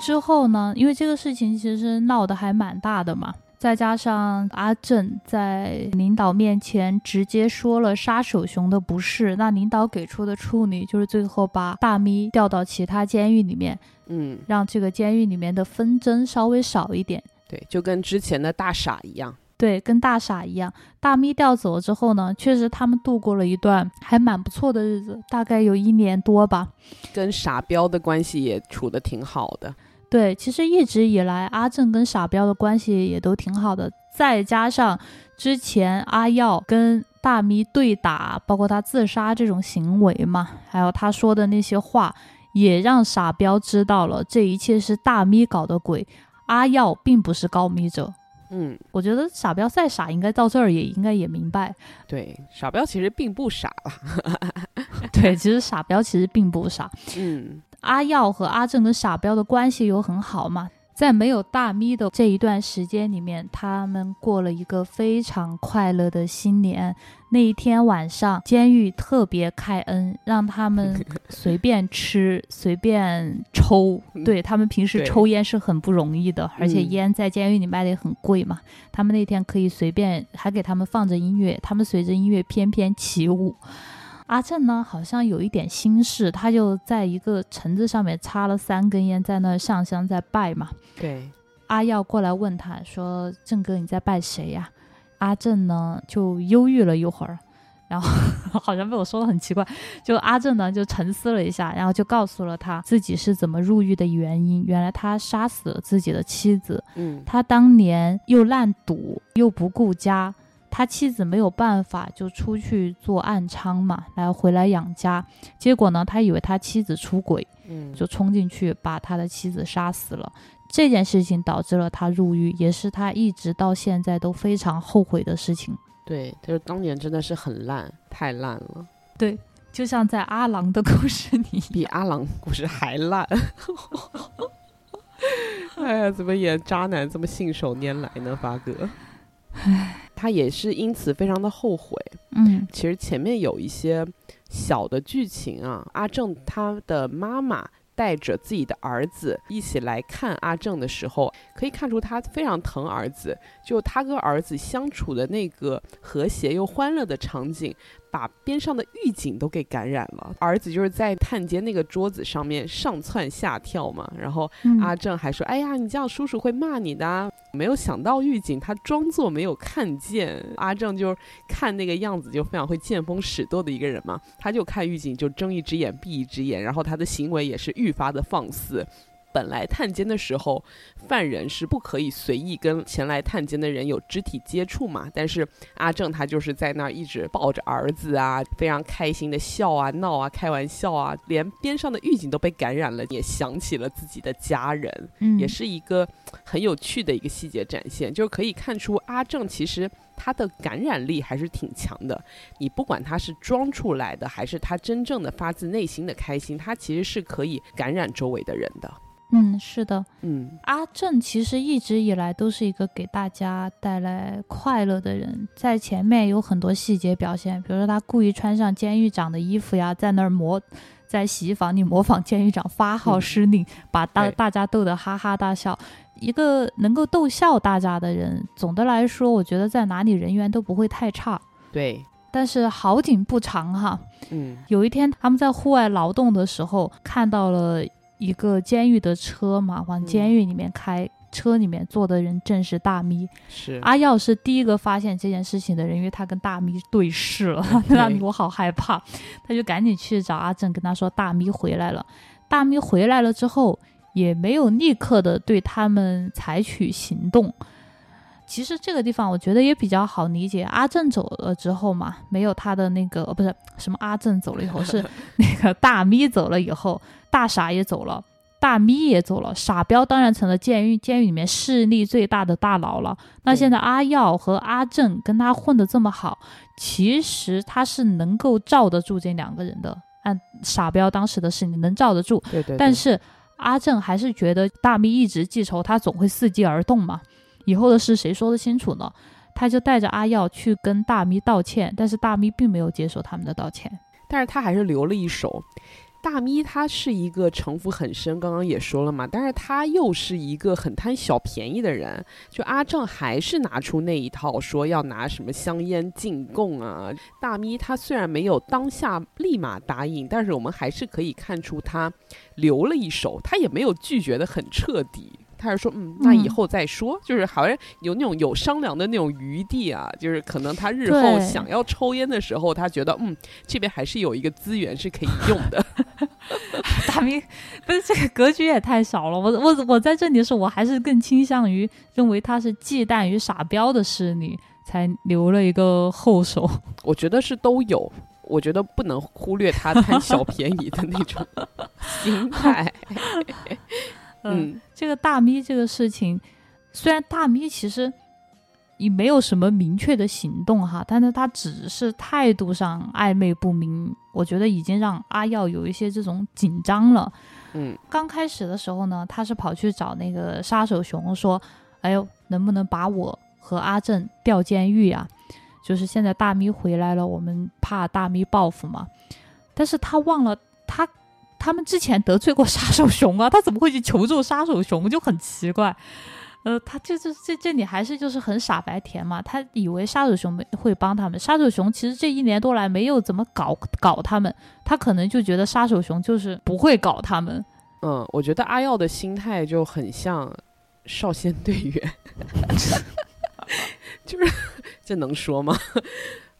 之后呢？因为这个事情其实闹得还蛮大的嘛，再加上阿正在领导面前直接说了杀手熊的不是，那领导给出的处理就是最后把大咪调到其他监狱里面，嗯，让这个监狱里面的纷争稍微少一点。对，就跟之前的大傻一样。对，跟大傻一样。大咪调走了之后呢，确实他们度过了一段还蛮不错的日子，大概有一年多吧。跟傻彪的关系也处得挺好的。对，其实一直以来，阿正跟傻彪的关系也都挺好的。再加上之前阿耀跟大咪对打，包括他自杀这种行为嘛，还有他说的那些话，也让傻彪知道了这一切是大咪搞的鬼。阿耀并不是告密者。嗯，我觉得傻彪再傻，应该到这儿也应该也明白。对，傻彪其实并不傻了。对，其实傻彪其实并不傻。嗯。阿耀和阿正跟傻彪的关系又很好嘛，在没有大咪的这一段时间里面，他们过了一个非常快乐的新年。那一天晚上，监狱特别开恩，让他们 随便吃、随便抽。对他们平时抽烟是很不容易的，而且烟在监狱里卖的也很贵嘛。他们那天可以随便，还给他们放着音乐，他们随着音乐翩翩起舞。阿正呢，好像有一点心事，他就在一个橙子上面插了三根烟，在那上香在拜嘛。对，阿耀过来问他说：“正哥，你在拜谁呀？”阿正呢就忧郁了一会儿，然后好像被我说的很奇怪，就阿正呢就沉思了一下，然后就告诉了他自己是怎么入狱的原因。原来他杀死了自己的妻子，嗯，他当年又烂赌又不顾家。他妻子没有办法，就出去做暗娼嘛，来回来养家。结果呢，他以为他妻子出轨，嗯，就冲进去把他的妻子杀死了。这件事情导致了他入狱，也是他一直到现在都非常后悔的事情。对，就是当年真的是很烂，太烂了。对，就像在阿郎的故事里，比阿郎故事还烂。哎呀，怎么演渣男这么信手拈来呢，发哥？唉。他也是因此非常的后悔。嗯，其实前面有一些小的剧情啊，阿正他的妈妈带着自己的儿子一起来看阿正的时候，可以看出他非常疼儿子，就他跟儿子相处的那个和谐又欢乐的场景。把边上的狱警都给感染了，儿子就是在探监那个桌子上面上蹿下跳嘛，然后阿正还说：“哎呀，你这样叔叔会骂你的。”没有想到狱警他装作没有看见，阿正就看那个样子就非常会见风使舵的一个人嘛，他就看狱警就睁一只眼闭一只眼，然后他的行为也是愈发的放肆。本来探监的时候，犯人是不可以随意跟前来探监的人有肢体接触嘛。但是阿正他就是在那儿一直抱着儿子啊，非常开心的笑啊、闹啊、开玩笑啊，连边上的狱警都被感染了，也想起了自己的家人，也是一个很有趣的一个细节展现，就是可以看出阿正其实他的感染力还是挺强的。你不管他是装出来的，还是他真正的发自内心的开心，他其实是可以感染周围的人的。嗯，是的，嗯，阿正其实一直以来都是一个给大家带来快乐的人，在前面有很多细节表现，比如说他故意穿上监狱长的衣服呀，在那儿模，在洗衣房里模仿监狱长发号施令，把大大家逗得哈哈大笑。一个能够逗笑大家的人，总的来说，我觉得在哪里人缘都不会太差。对，但是好景不长哈，嗯，有一天他们在户外劳动的时候，看到了。一个监狱的车嘛，往监狱里面开，车里面坐的人正是大咪。是阿耀是第一个发现这件事情的人，因为他跟大咪对视了。大咪，我好害怕，他就赶紧去找阿正，跟他说大咪回来了。大咪回来了之后，也没有立刻的对他们采取行动。其实这个地方我觉得也比较好理解。阿正走了之后嘛，没有他的那个，不是什么阿正走了以后，是 那个大咪走了以后。大傻也走了，大咪也走了，傻彪当然成了监狱监狱里面势力最大的大佬了。那现在阿耀和阿正跟他混的这么好，其实他是能够罩得住这两个人的。按傻彪当时的事情能罩得住，对对。但是阿正还是觉得大咪一直记仇，他总会伺机而动嘛。以后的事谁说得清楚呢？他就带着阿耀去跟大咪道歉，但是大咪并没有接受他们的道歉，但是他还是留了一手。大咪他是一个城府很深，刚刚也说了嘛，但是他又是一个很贪小便宜的人。就阿正还是拿出那一套，说要拿什么香烟进贡啊。大咪他虽然没有当下立马答应，但是我们还是可以看出他留了一手，他也没有拒绝的很彻底。他是说，嗯，那以后再说，就是好像有那种有商量的那种余地啊，就是可能他日后想要抽烟的时候，他觉得，嗯，这边还是有一个资源是可以用的。大明，不是这个格局也太小了。我我我在这里的时候，我还是更倾向于认为他是忌惮于傻彪的势力，才留了一个后手。我觉得是都有，我觉得不能忽略他贪小便宜的那种 心态。嗯，这个大咪这个事情，虽然大咪其实也没有什么明确的行动哈，但是他只是态度上暧昧不明，我觉得已经让阿耀有一些这种紧张了。嗯，刚开始的时候呢，他是跑去找那个杀手熊说：“哎呦，能不能把我和阿正调监狱啊？就是现在大咪回来了，我们怕大咪报复嘛。”但是他忘了他他们之前得罪过杀手熊啊，他怎么会去求助杀手熊？就很奇怪。呃，他这这这这里还是就是很傻白甜嘛，他以为杀手熊会帮他们。杀手熊其实这一年多来没有怎么搞搞他们，他可能就觉得杀手熊就是不会搞他们。嗯，我觉得阿耀的心态就很像少先队员，就是这能说吗？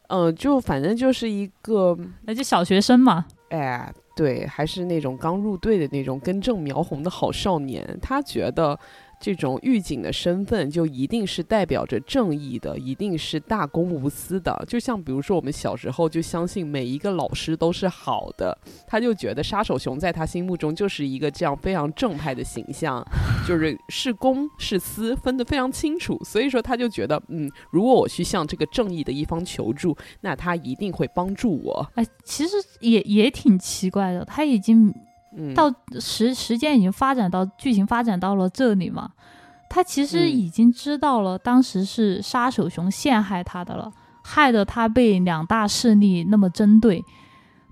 嗯，就反正就是一个，那就小学生嘛。哎，对，还是那种刚入队的那种根正苗红的好少年，他觉得。这种狱警的身份就一定是代表着正义的，一定是大公无私的。就像比如说，我们小时候就相信每一个老师都是好的，他就觉得杀手熊在他心目中就是一个这样非常正派的形象，就是是公是私分得非常清楚。所以说，他就觉得，嗯，如果我去向这个正义的一方求助，那他一定会帮助我。哎，其实也也挺奇怪的，他已经。到时时间已经发展到剧情发展到了这里嘛，他其实已经知道了当时是杀手熊陷害他的了，害得他被两大势力那么针对，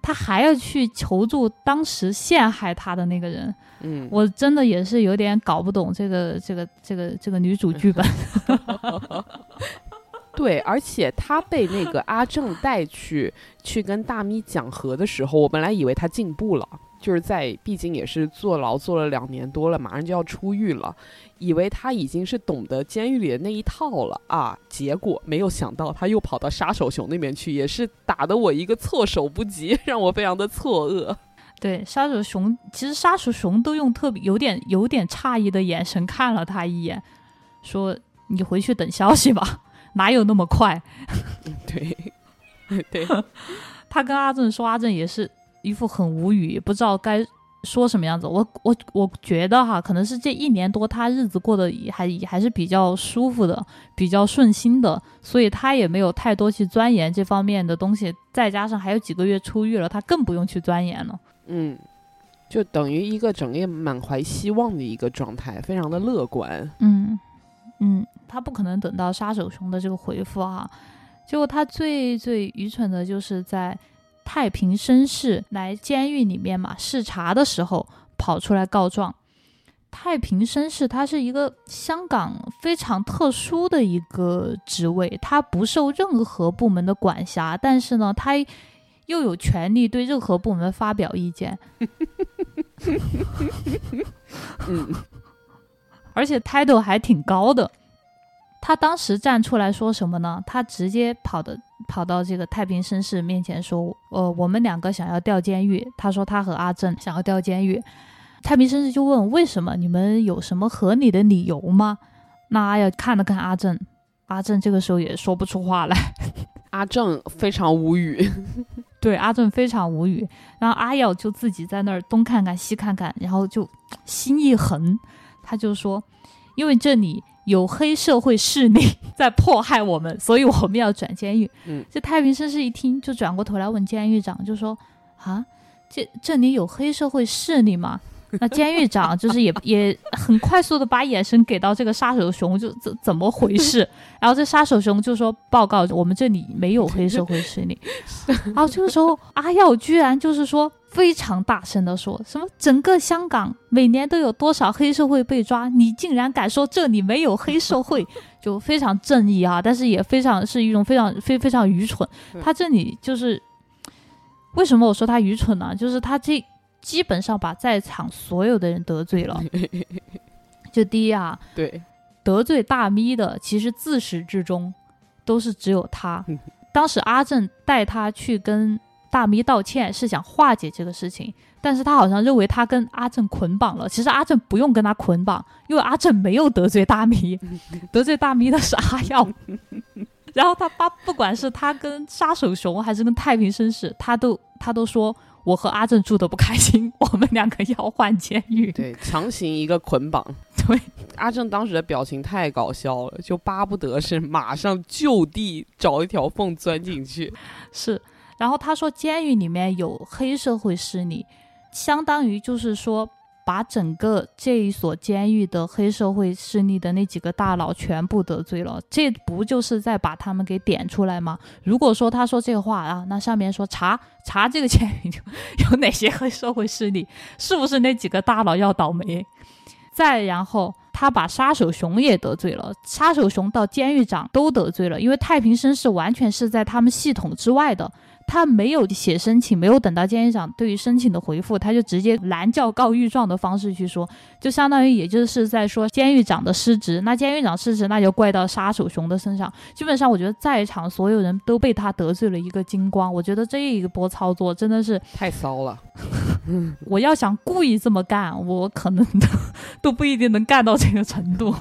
他还要去求助当时陷害他的那个人。嗯，我真的也是有点搞不懂这个这个这个这个女主剧本。对，而且他被那个阿正带去去跟大咪讲和的时候，我本来以为他进步了。就是在，毕竟也是坐牢坐了两年多了，马上就要出狱了，以为他已经是懂得监狱里的那一套了啊，结果没有想到他又跑到杀手熊那边去，也是打得我一个措手不及，让我非常的错愕。对，杀手熊其实杀手熊都用特别有点有点诧异的眼神看了他一眼，说：“你回去等消息吧，哪有那么快？”对，对，他跟阿正说，阿正也是。一副很无语，不知道该说什么样子。我我我觉得哈，可能是这一年多他日子过得还还是比较舒服的，比较顺心的，所以他也没有太多去钻研这方面的东西。再加上还有几个月出狱了，他更不用去钻研了。嗯，就等于一个整夜满怀希望的一个状态，非常的乐观。嗯嗯，他不可能等到杀手熊的这个回复哈。结果他最最愚蠢的就是在。太平绅士来监狱里面嘛视察的时候跑出来告状。太平绅士他是一个香港非常特殊的一个职位，他不受任何部门的管辖，但是呢，他又有权利对任何部门发表意见。嗯，而且 title 还挺高的。他当时站出来说什么呢？他直接跑的。跑到这个太平绅士面前说：“呃，我们两个想要调监狱。”他说他和阿正想要调监狱。太平绅士就问：“为什么？你们有什么合理的理由吗？”那阿耀看了看阿正，阿正这个时候也说不出话来。阿正非常无语，对，阿正非常无语。然后阿耀就自己在那儿东看看西看看，然后就心一横，他就说：“因为这里。”有黑社会势力 在迫害我们，所以我们要转监狱。嗯，这太平绅士一听，就转过头来问监狱长，就说：“啊，这这里有黑社会势力吗？” 那监狱长就是也也很快速的把眼神给到这个杀手熊，就怎怎么回事？然后这杀手熊就说：“报告，我们这里没有黑社会势力。”然后这个时候，阿耀居然就是说非常大声的说什么：“整个香港每年都有多少黑社会被抓？你竟然敢说这里没有黑社会？”就非常正义啊，但是也非常是一种非常非非常愚蠢。他这里就是为什么我说他愚蠢呢？就是他这。基本上把在场所有的人得罪了。就第一啊，对，得罪大咪的，其实自始至终都是只有他。当时阿正带他去跟大咪道歉，是想化解这个事情，但是他好像认为他跟阿正捆绑了。其实阿正不用跟他捆绑，因为阿正没有得罪大咪，得罪大咪的是阿耀。然后他把不管是他跟杀手熊还是跟太平绅士，他都他都说。我和阿正住的不开心，我们两个要换监狱。对，强行一个捆绑。对，阿正当时的表情太搞笑了，就巴不得是马上就地找一条缝钻进去。是，然后他说监狱里面有黑社会势力，相当于就是说把整个这一所监狱的黑社会势力的那几个大佬全部得罪了，这不就是在把他们给点出来吗？如果说他说这个话啊，那上面说查查这个监狱有哪些黑社会势力，是不是那几个大佬要倒霉？再然后。他把杀手熊也得罪了，杀手熊到监狱长都得罪了，因为太平绅士完全是在他们系统之外的。他没有写申请，没有等到监狱长对于申请的回复，他就直接拦轿告御状的方式去说，就相当于也就是在说监狱长的失职。那监狱长失职，那就怪到杀手熊的身上。基本上，我觉得在场所有人都被他得罪了一个精光。我觉得这一波操作真的是太骚了。我要想故意这么干，我可能都都不一定能干到这个程度。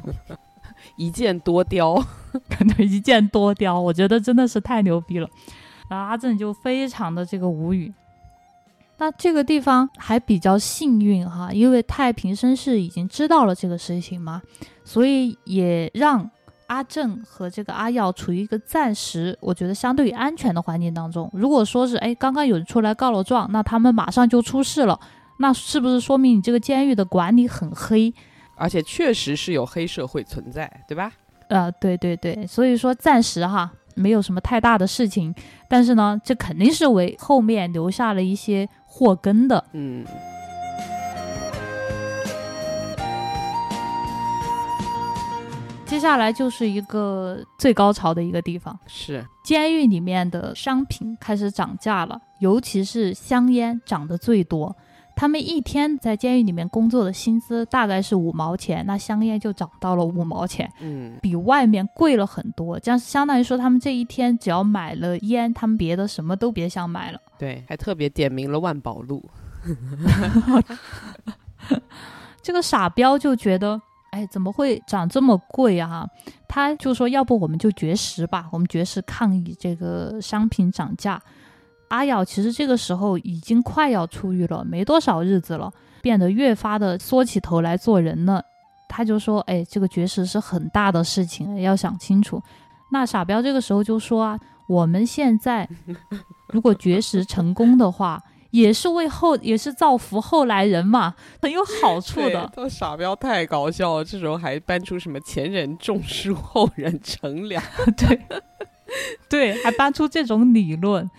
一箭多雕，可能一箭多雕，我觉得真的是太牛逼了。然后阿正就非常的这个无语。那这个地方还比较幸运哈，因为太平绅士已经知道了这个事情嘛，所以也让阿正和这个阿耀处于一个暂时我觉得相对于安全的环境当中。如果说是哎刚刚有人出来告了状，那他们马上就出事了，那是不是说明你这个监狱的管理很黑？而且确实是有黑社会存在，对吧？呃，对对对，所以说暂时哈。没有什么太大的事情，但是呢，这肯定是为后面留下了一些祸根的。嗯。接下来就是一个最高潮的一个地方，是监狱里面的商品开始涨价了，尤其是香烟涨得最多。他们一天在监狱里面工作的薪资大概是五毛钱，那香烟就涨到了五毛钱，嗯，比外面贵了很多。这样相当于说，他们这一天只要买了烟，他们别的什么都别想买了。对，还特别点名了万宝路。这个傻彪就觉得，哎，怎么会涨这么贵啊？他就说，要不我们就绝食吧，我们绝食抗议这个商品涨价。阿瑶其实这个时候已经快要出狱了，没多少日子了，变得越发的缩起头来做人了。他就说：“哎，这个绝食是很大的事情，要想清楚。”那傻彪这个时候就说：“啊，我们现在 如果绝食成功的话，也是为后，也是造福后来人嘛，很有好处的。”这傻彪太搞笑了，这时候还搬出什么前人种树，后人乘凉，对对，还搬出这种理论。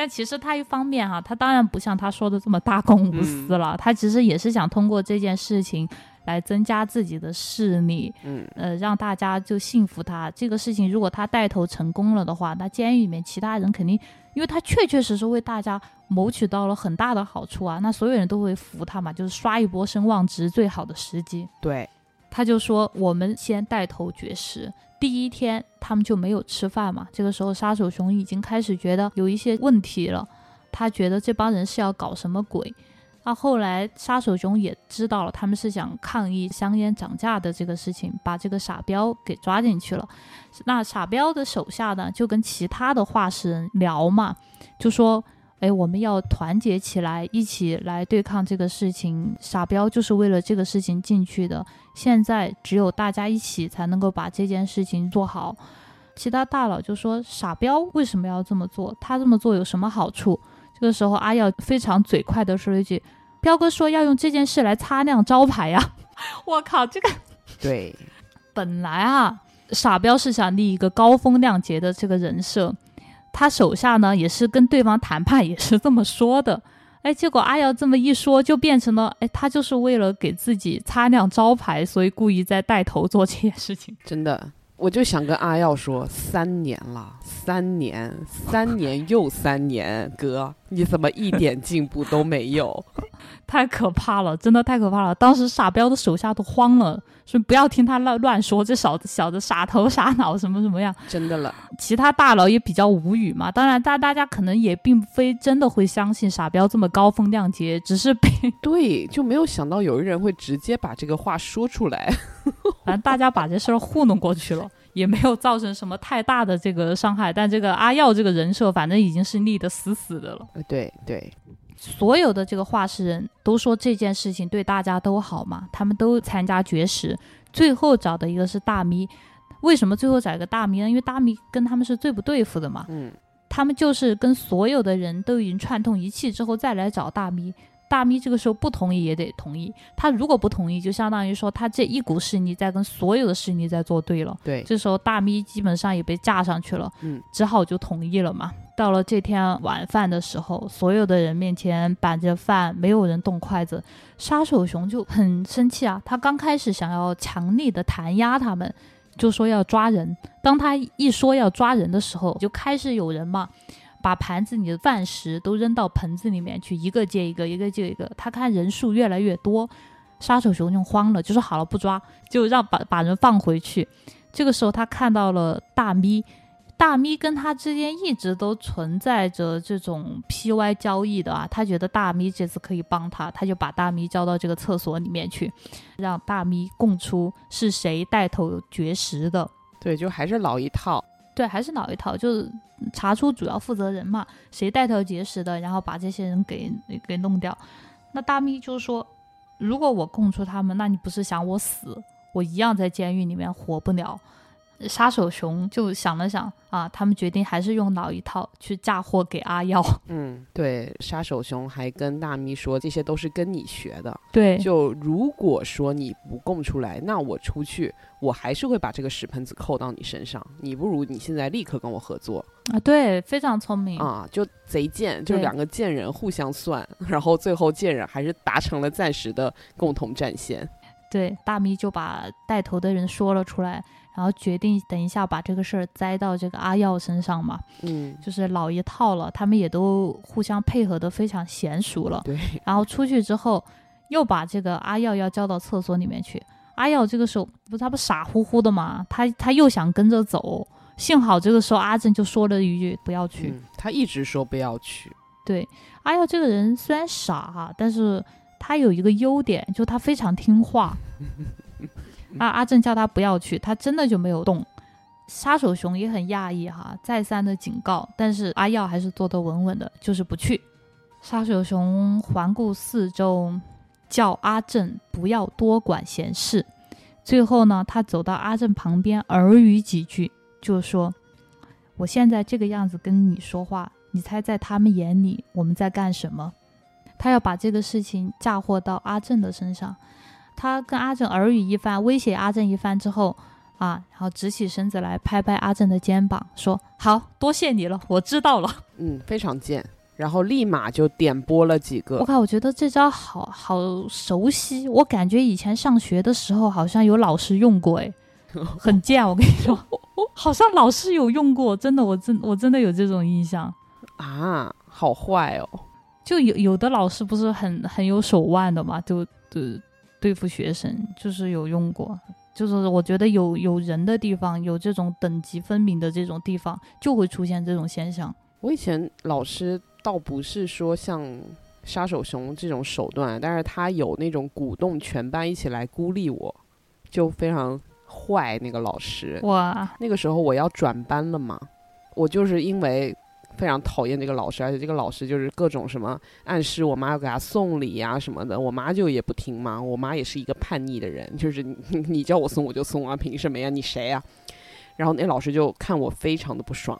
但其实他一方面哈，他当然不像他说的这么大公无私了，他其实也是想通过这件事情来增加自己的势力，嗯，呃，让大家就信服他。这个事情如果他带头成功了的话，那监狱里面其他人肯定，因为他确确实实为大家谋取到了很大的好处啊，那所有人都会服他嘛，就是刷一波声望值最好的时机。对，他就说我们先带头绝食。第一天他们就没有吃饭嘛，这个时候杀手熊已经开始觉得有一些问题了，他觉得这帮人是要搞什么鬼。那后来杀手熊也知道了，他们是想抗议香烟涨价的这个事情，把这个傻彪给抓进去了。那傻彪的手下呢，就跟其他的画师人聊嘛，就说。哎，我们要团结起来，一起来对抗这个事情。傻彪就是为了这个事情进去的。现在只有大家一起才能够把这件事情做好。其他大佬就说：“傻彪为什么要这么做？他这么做有什么好处？”这个时候，阿耀非常嘴快的说了一句：“彪哥说要用这件事来擦亮招牌呀！” 我靠，这个对，本来啊，傻彪是想立一个高风亮节的这个人设。他手下呢也是跟对方谈判，也是这么说的。哎，结果阿耀这么一说，就变成了哎，他就是为了给自己擦亮招牌，所以故意在带头做这件事情。真的，我就想跟阿耀说，三年了，三年，三年又三年，哥，你怎么一点进步都没有？太可怕了，真的太可怕了。当时傻彪的手下都慌了。说不要听他乱乱说，这小子小子傻头傻脑什么什么样？真的了。其他大佬也比较无语嘛。当然，大大家可能也并非真的会相信傻彪这么高风亮节，只是被 对就没有想到有一人会直接把这个话说出来。反正大家把这事儿糊弄过去了，也没有造成什么太大的这个伤害。但这个阿耀这个人设，反正已经是立得死死的了。对对。所有的这个画室人都说这件事情对大家都好嘛，他们都参加绝食，最后找的一个是大咪。为什么最后找一个大咪呢？因为大咪跟他们是最不对付的嘛。嗯，他们就是跟所有的人都已经串通一气之后再来找大咪。大咪这个时候不同意也得同意，他如果不同意，就相当于说他这一股势力在跟所有的势力在作对了。对，这时候大咪基本上也被架上去了，嗯，只好就同意了嘛。到了这天晚饭的时候，所有的人面前摆着饭，没有人动筷子，杀手熊就很生气啊。他刚开始想要强力的弹压他们，就说要抓人。当他一说要抓人的时候，就开始有人嘛。把盘子里的饭食都扔到盆子里面去，一个接一个，一个接一个。他看人数越来越多，杀手熊就慌了，就说好了不抓，就让把把人放回去。这个时候他看到了大咪，大咪跟他之间一直都存在着这种 P Y 交易的啊。他觉得大咪这次可以帮他，他就把大咪叫到这个厕所里面去，让大咪供出是谁带头绝食的。对，就还是老一套。对，还是老一套，就是查出主要负责人嘛，谁带头结识的，然后把这些人给给弄掉。那大咪就说，如果我供出他们，那你不是想我死，我一样在监狱里面活不了。杀手熊就想了想啊，他们决定还是用老一套去嫁祸给阿耀。嗯，对，杀手熊还跟大咪说，这些都是跟你学的。对，就如果说你不供出来，那我出去，我还是会把这个屎盆子扣到你身上。你不如你现在立刻跟我合作啊！对，非常聪明啊，就贼贱，就两个贱人互相算，然后最后贱人还是达成了暂时的共同战线。对，大咪就把带头的人说了出来。然后决定等一下把这个事儿栽到这个阿耀身上嘛，嗯，就是老一套了。他们也都互相配合的非常娴熟了。对。然后出去之后，又把这个阿耀要叫到厕所里面去。阿耀这个时候不，他不傻乎乎的嘛，他他又想跟着走。幸好这个时候阿正就说了一句不要去。他一直说不要去。对，阿耀这个人虽然傻哈，但是他有一个优点，就他非常听话。阿阿正叫他不要去，他真的就没有动。杀手熊也很讶异哈，再三的警告，但是阿耀还是坐得稳稳的，就是不去。杀手熊环顾四周，叫阿正不要多管闲事。最后呢，他走到阿正旁边，耳语几句，就说：“我现在这个样子跟你说话，你猜在他们眼里我们在干什么？”他要把这个事情嫁祸到阿正的身上。他跟阿正耳语一番，威胁阿正一番之后，啊，然后直起身子来，拍拍阿正的肩膀，说：“好多谢你了，我知道了。”嗯，非常贱，然后立马就点拨了几个。我靠，我觉得这招好好熟悉，我感觉以前上学的时候好像有老师用过，哎，很贱，我跟你说，好像老师有用过，真的，我真我真的有这种印象啊，好坏哦，就有有的老师不是很很有手腕的嘛，就就。对付学生就是有用过，就是我觉得有有人的地方，有这种等级分明的这种地方，就会出现这种现象。我以前老师倒不是说像杀手熊这种手段，但是他有那种鼓动全班一起来孤立我，就非常坏。那个老师哇，那个时候我要转班了嘛，我就是因为。非常讨厌这个老师，而且这个老师就是各种什么暗示我妈要给他送礼呀什么的，我妈就也不听嘛。我妈也是一个叛逆的人，就是你 叫我送我就送啊，凭什么呀？你谁呀？然后那老师就看我非常的不爽，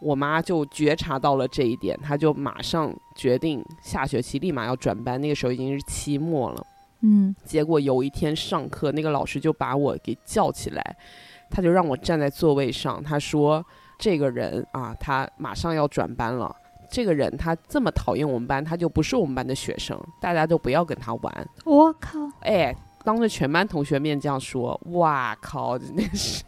我妈就觉察到了这一点，她就马上决定下学期立马要转班。那个时候已经是期末了，嗯，结果有一天上课，那个老师就把我给叫起来，他就让我站在座位上，他说。这个人啊，他马上要转班了。这个人他这么讨厌我们班，他就不是我们班的学生，大家都不要跟他玩。我靠！哎，当着全班同学面这样说，哇靠，真的是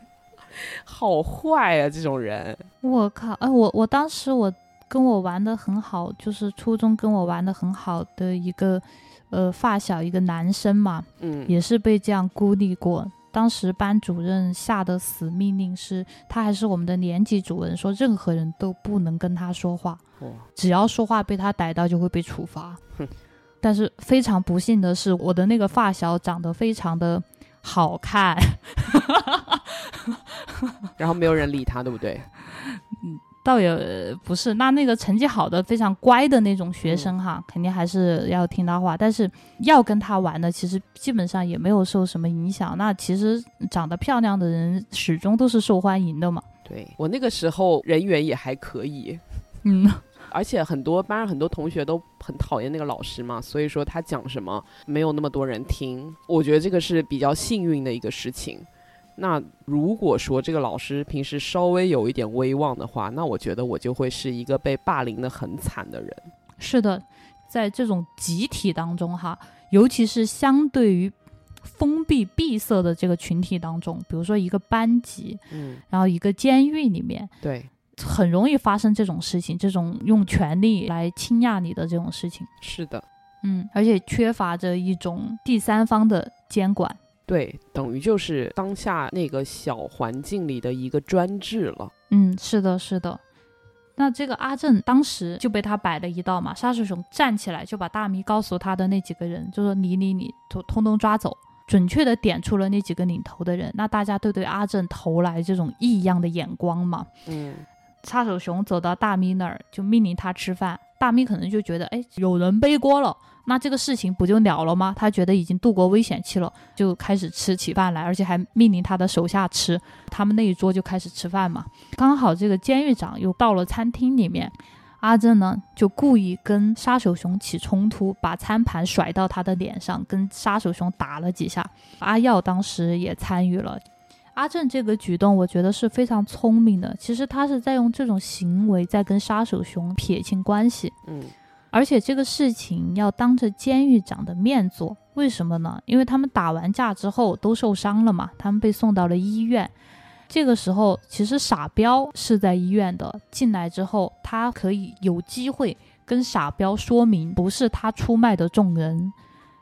好坏啊！这种人，我靠！哎，我我当时我跟我玩的很好，就是初中跟我玩的很好的一个呃发小，一个男生嘛，嗯，也是被这样孤立过。当时班主任下的死命令是，他还是我们的年级主任，说任何人都不能跟他说话，只要说话被他逮到就会被处罚。但是非常不幸的是，我的那个发小长得非常的好看，然后没有人理他，对不对？嗯。倒也不是，那那个成绩好的、非常乖的那种学生哈，肯定还是要听他话。但是要跟他玩的，其实基本上也没有受什么影响。那其实长得漂亮的人始终都是受欢迎的嘛。对我那个时候人缘也还可以，嗯，而且很多班上很多同学都很讨厌那个老师嘛，所以说他讲什么没有那么多人听。我觉得这个是比较幸运的一个事情。那如果说这个老师平时稍微有一点威望的话，那我觉得我就会是一个被霸凌的很惨的人。是的，在这种集体当中哈，尤其是相对于封闭闭塞的这个群体当中，比如说一个班级，嗯，然后一个监狱里面，对，很容易发生这种事情，这种用权力来倾轧你的这种事情。是的，嗯，而且缺乏着一种第三方的监管。对，等于就是当下那个小环境里的一个专制了。嗯，是的，是的。那这个阿正当时就被他摆了一道嘛，杀手熊站起来就把大咪告诉他的那几个人，就说你你你，通通通抓走，准确的点出了那几个领头的人。那大家都对阿正投来这种异样的眼光嘛。嗯，杀手熊走到大咪那儿，就命令他吃饭。大咪可能就觉得，哎，有人背锅了。那这个事情不就了了吗？他觉得已经度过危险期了，就开始吃起饭来，而且还命令他的手下吃。他们那一桌就开始吃饭嘛。刚好这个监狱长又到了餐厅里面，阿正呢就故意跟杀手熊起冲突，把餐盘甩到他的脸上，跟杀手熊打了几下。阿耀当时也参与了。阿正这个举动，我觉得是非常聪明的。其实他是在用这种行为在跟杀手熊撇清关系。嗯。而且这个事情要当着监狱长的面做，为什么呢？因为他们打完架之后都受伤了嘛，他们被送到了医院。这个时候，其实傻彪是在医院的。进来之后，他可以有机会跟傻彪说明，不是他出卖的众人，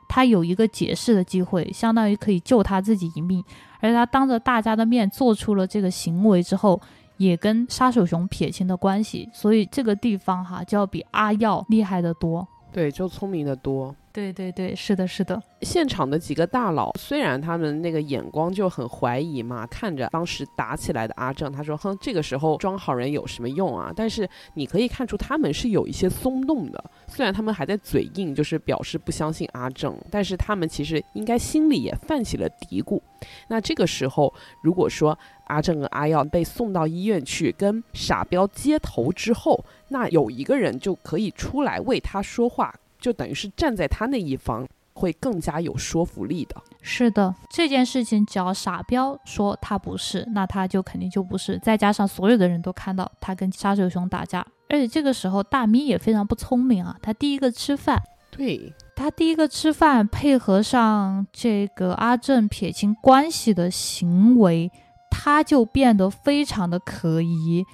他有一个解释的机会，相当于可以救他自己一命。而他当着大家的面做出了这个行为之后。也跟杀手熊撇清的关系，所以这个地方哈就要比阿耀厉害的多，对，就聪明的多。对对对，是的，是的。现场的几个大佬，虽然他们那个眼光就很怀疑嘛，看着当时打起来的阿正，他说：“哼，这个时候装好人有什么用啊？”但是你可以看出他们是有一些松动的，虽然他们还在嘴硬，就是表示不相信阿正，但是他们其实应该心里也泛起了嘀咕。那这个时候，如果说阿正和阿耀被送到医院去跟傻彪接头之后，那有一个人就可以出来为他说话。就等于是站在他那一方，会更加有说服力的。是的，这件事情只要傻彪说他不是，那他就肯定就不是。再加上所有的人都看到他跟杀手熊打架，而且这个时候大咪也非常不聪明啊，他第一个吃饭，对他第一个吃饭，配合上这个阿正撇清关系的行为，他就变得非常的可疑。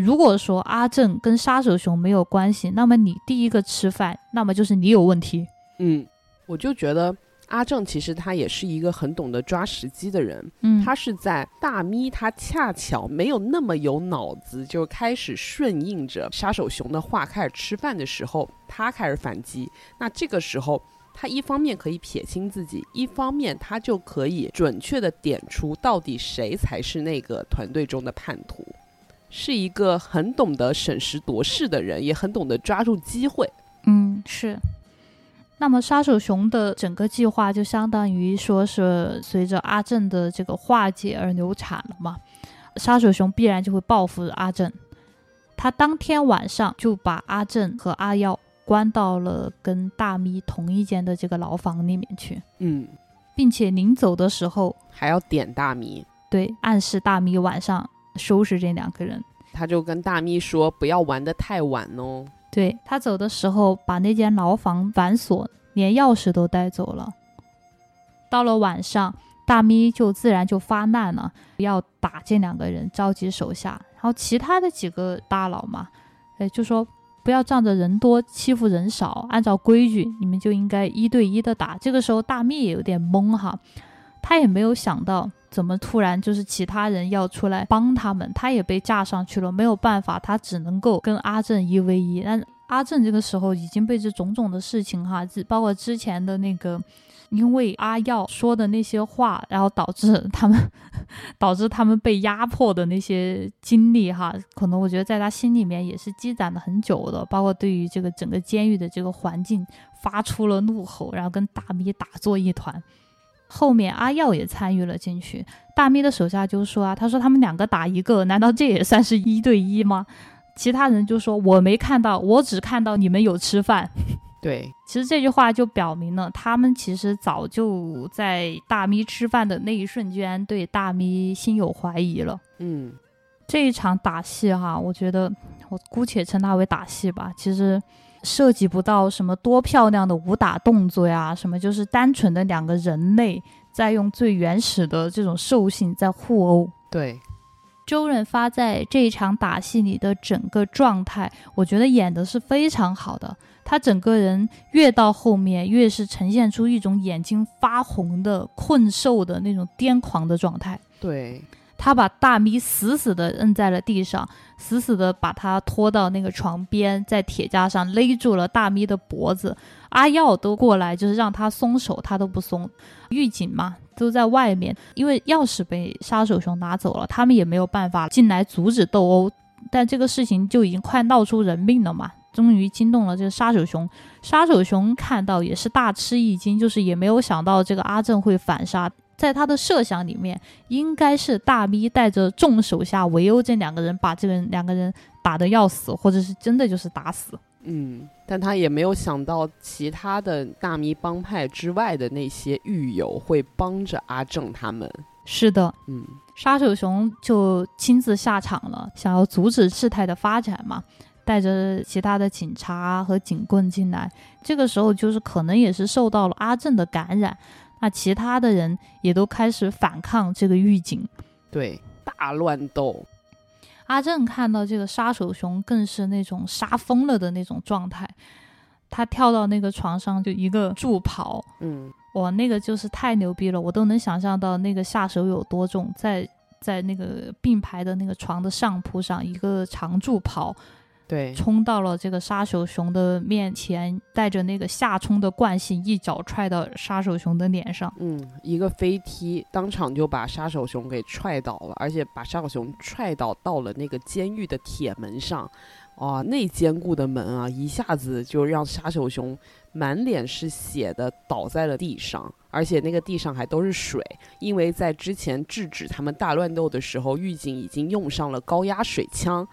如果说阿正跟杀手熊没有关系，那么你第一个吃饭，那么就是你有问题。嗯，我就觉得阿正其实他也是一个很懂得抓时机的人。嗯，他是在大咪他恰巧没有那么有脑子，就开始顺应着杀手熊的话开始吃饭的时候，他开始反击。那这个时候，他一方面可以撇清自己，一方面他就可以准确的点出到底谁才是那个团队中的叛徒。是一个很懂得审时度势的人，也很懂得抓住机会。嗯，是。那么杀手熊的整个计划就相当于说是随着阿正的这个化解而流产了嘛？杀手熊必然就会报复阿正。他当天晚上就把阿正和阿耀关到了跟大咪同一间的这个牢房里面去。嗯，并且临走的时候还要点大咪，对，暗示大咪晚上。收拾这两个人，他就跟大咪说：“不要玩的太晚哦。”对他走的时候，把那间牢房反锁，连钥匙都带走了。到了晚上，大咪就自然就发难了，要打这两个人，召集手下。然后其他的几个大佬嘛，哎，就说不要仗着人多欺负人少，按照规矩，你们就应该一对一的打。这个时候，大咪也有点懵哈，他也没有想到。怎么突然就是其他人要出来帮他们，他也被架上去了，没有办法，他只能够跟阿正一 v 一。但阿正这个时候已经被这种种的事情哈，包括之前的那个，因为阿耀说的那些话，然后导致他们 导致他们被压迫的那些经历哈，可能我觉得在他心里面也是积攒了很久的，包括对于这个整个监狱的这个环境发出了怒吼，然后跟大米打作一团。后面阿耀也参与了进去，大咪的手下就说啊，他说他们两个打一个，难道这也算是一对一吗？其他人就说我没看到，我只看到你们有吃饭。对，其实这句话就表明了，他们其实早就在大咪吃饭的那一瞬间对大咪心有怀疑了。嗯，这一场打戏哈，我觉得我姑且称它为打戏吧。其实涉及不到什么多漂亮的武打动作呀，什么就是单纯的两个人类在用最原始的这种兽性在互殴。对，周润发在这一场打戏里的整个状态，我觉得演的是非常好的。他整个人越到后面，越是呈现出一种眼睛发红的困兽的那种癫狂的状态。对，他把大咪死死的摁在了地上，死死的把他拖到那个床边，在铁架上勒住了大咪的脖子。阿耀都过来，就是让他松手，他都不松。狱警嘛，都在外面，因为钥匙被杀手熊拿走了，他们也没有办法进来阻止斗殴。但这个事情就已经快闹出人命了嘛。终于惊动了这个杀手熊，杀手熊看到也是大吃一惊，就是也没有想到这个阿正会反杀。在他的设想里面，应该是大咪带着众手下围殴这两个人，把这个人两个人打得要死，或者是真的就是打死。嗯，但他也没有想到其他的大咪帮派之外的那些狱友会帮着阿正他们。是的，嗯，杀手熊就亲自下场了，想要阻止事态的发展嘛。带着其他的警察和警棍进来，这个时候就是可能也是受到了阿正的感染，那其他的人也都开始反抗这个狱警，对，大乱斗。阿正看到这个杀手熊更是那种杀疯了的那种状态，他跳到那个床上就一个助跑，嗯，哇，那个就是太牛逼了，我都能想象到那个下手有多重，在在那个并排的那个床的上铺上一个长助跑。对，冲到了这个杀手熊的面前，带着那个下冲的惯性，一脚踹到杀手熊的脸上。嗯，一个飞踢，当场就把杀手熊给踹倒了，而且把杀手熊踹倒到了那个监狱的铁门上。哇，那坚固的门啊，一下子就让杀手熊满脸是血的倒在了地上，而且那个地上还都是水，因为在之前制止他们大乱斗的时候，狱警已经用上了高压水枪。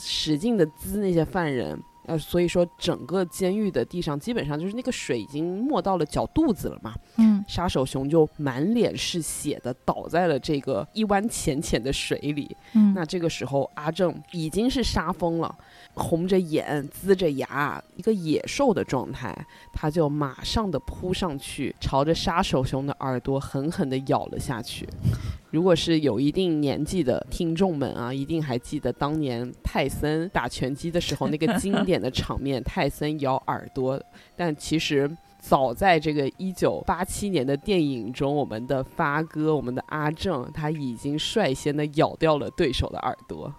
使劲的滋那些犯人，呃，所以说整个监狱的地上基本上就是那个水已经没到了脚肚子了嘛。嗯，杀手熊就满脸是血的倒在了这个一湾浅浅的水里。嗯，那这个时候阿正已经是杀疯了。红着眼，龇着牙，一个野兽的状态，他就马上的扑上去，朝着杀手熊的耳朵狠狠的咬了下去。如果是有一定年纪的听众们啊，一定还记得当年泰森打拳击的时候那个经典的场面，泰森咬耳朵。但其实早在这个一九八七年的电影中，我们的发哥，我们的阿正，他已经率先的咬掉了对手的耳朵。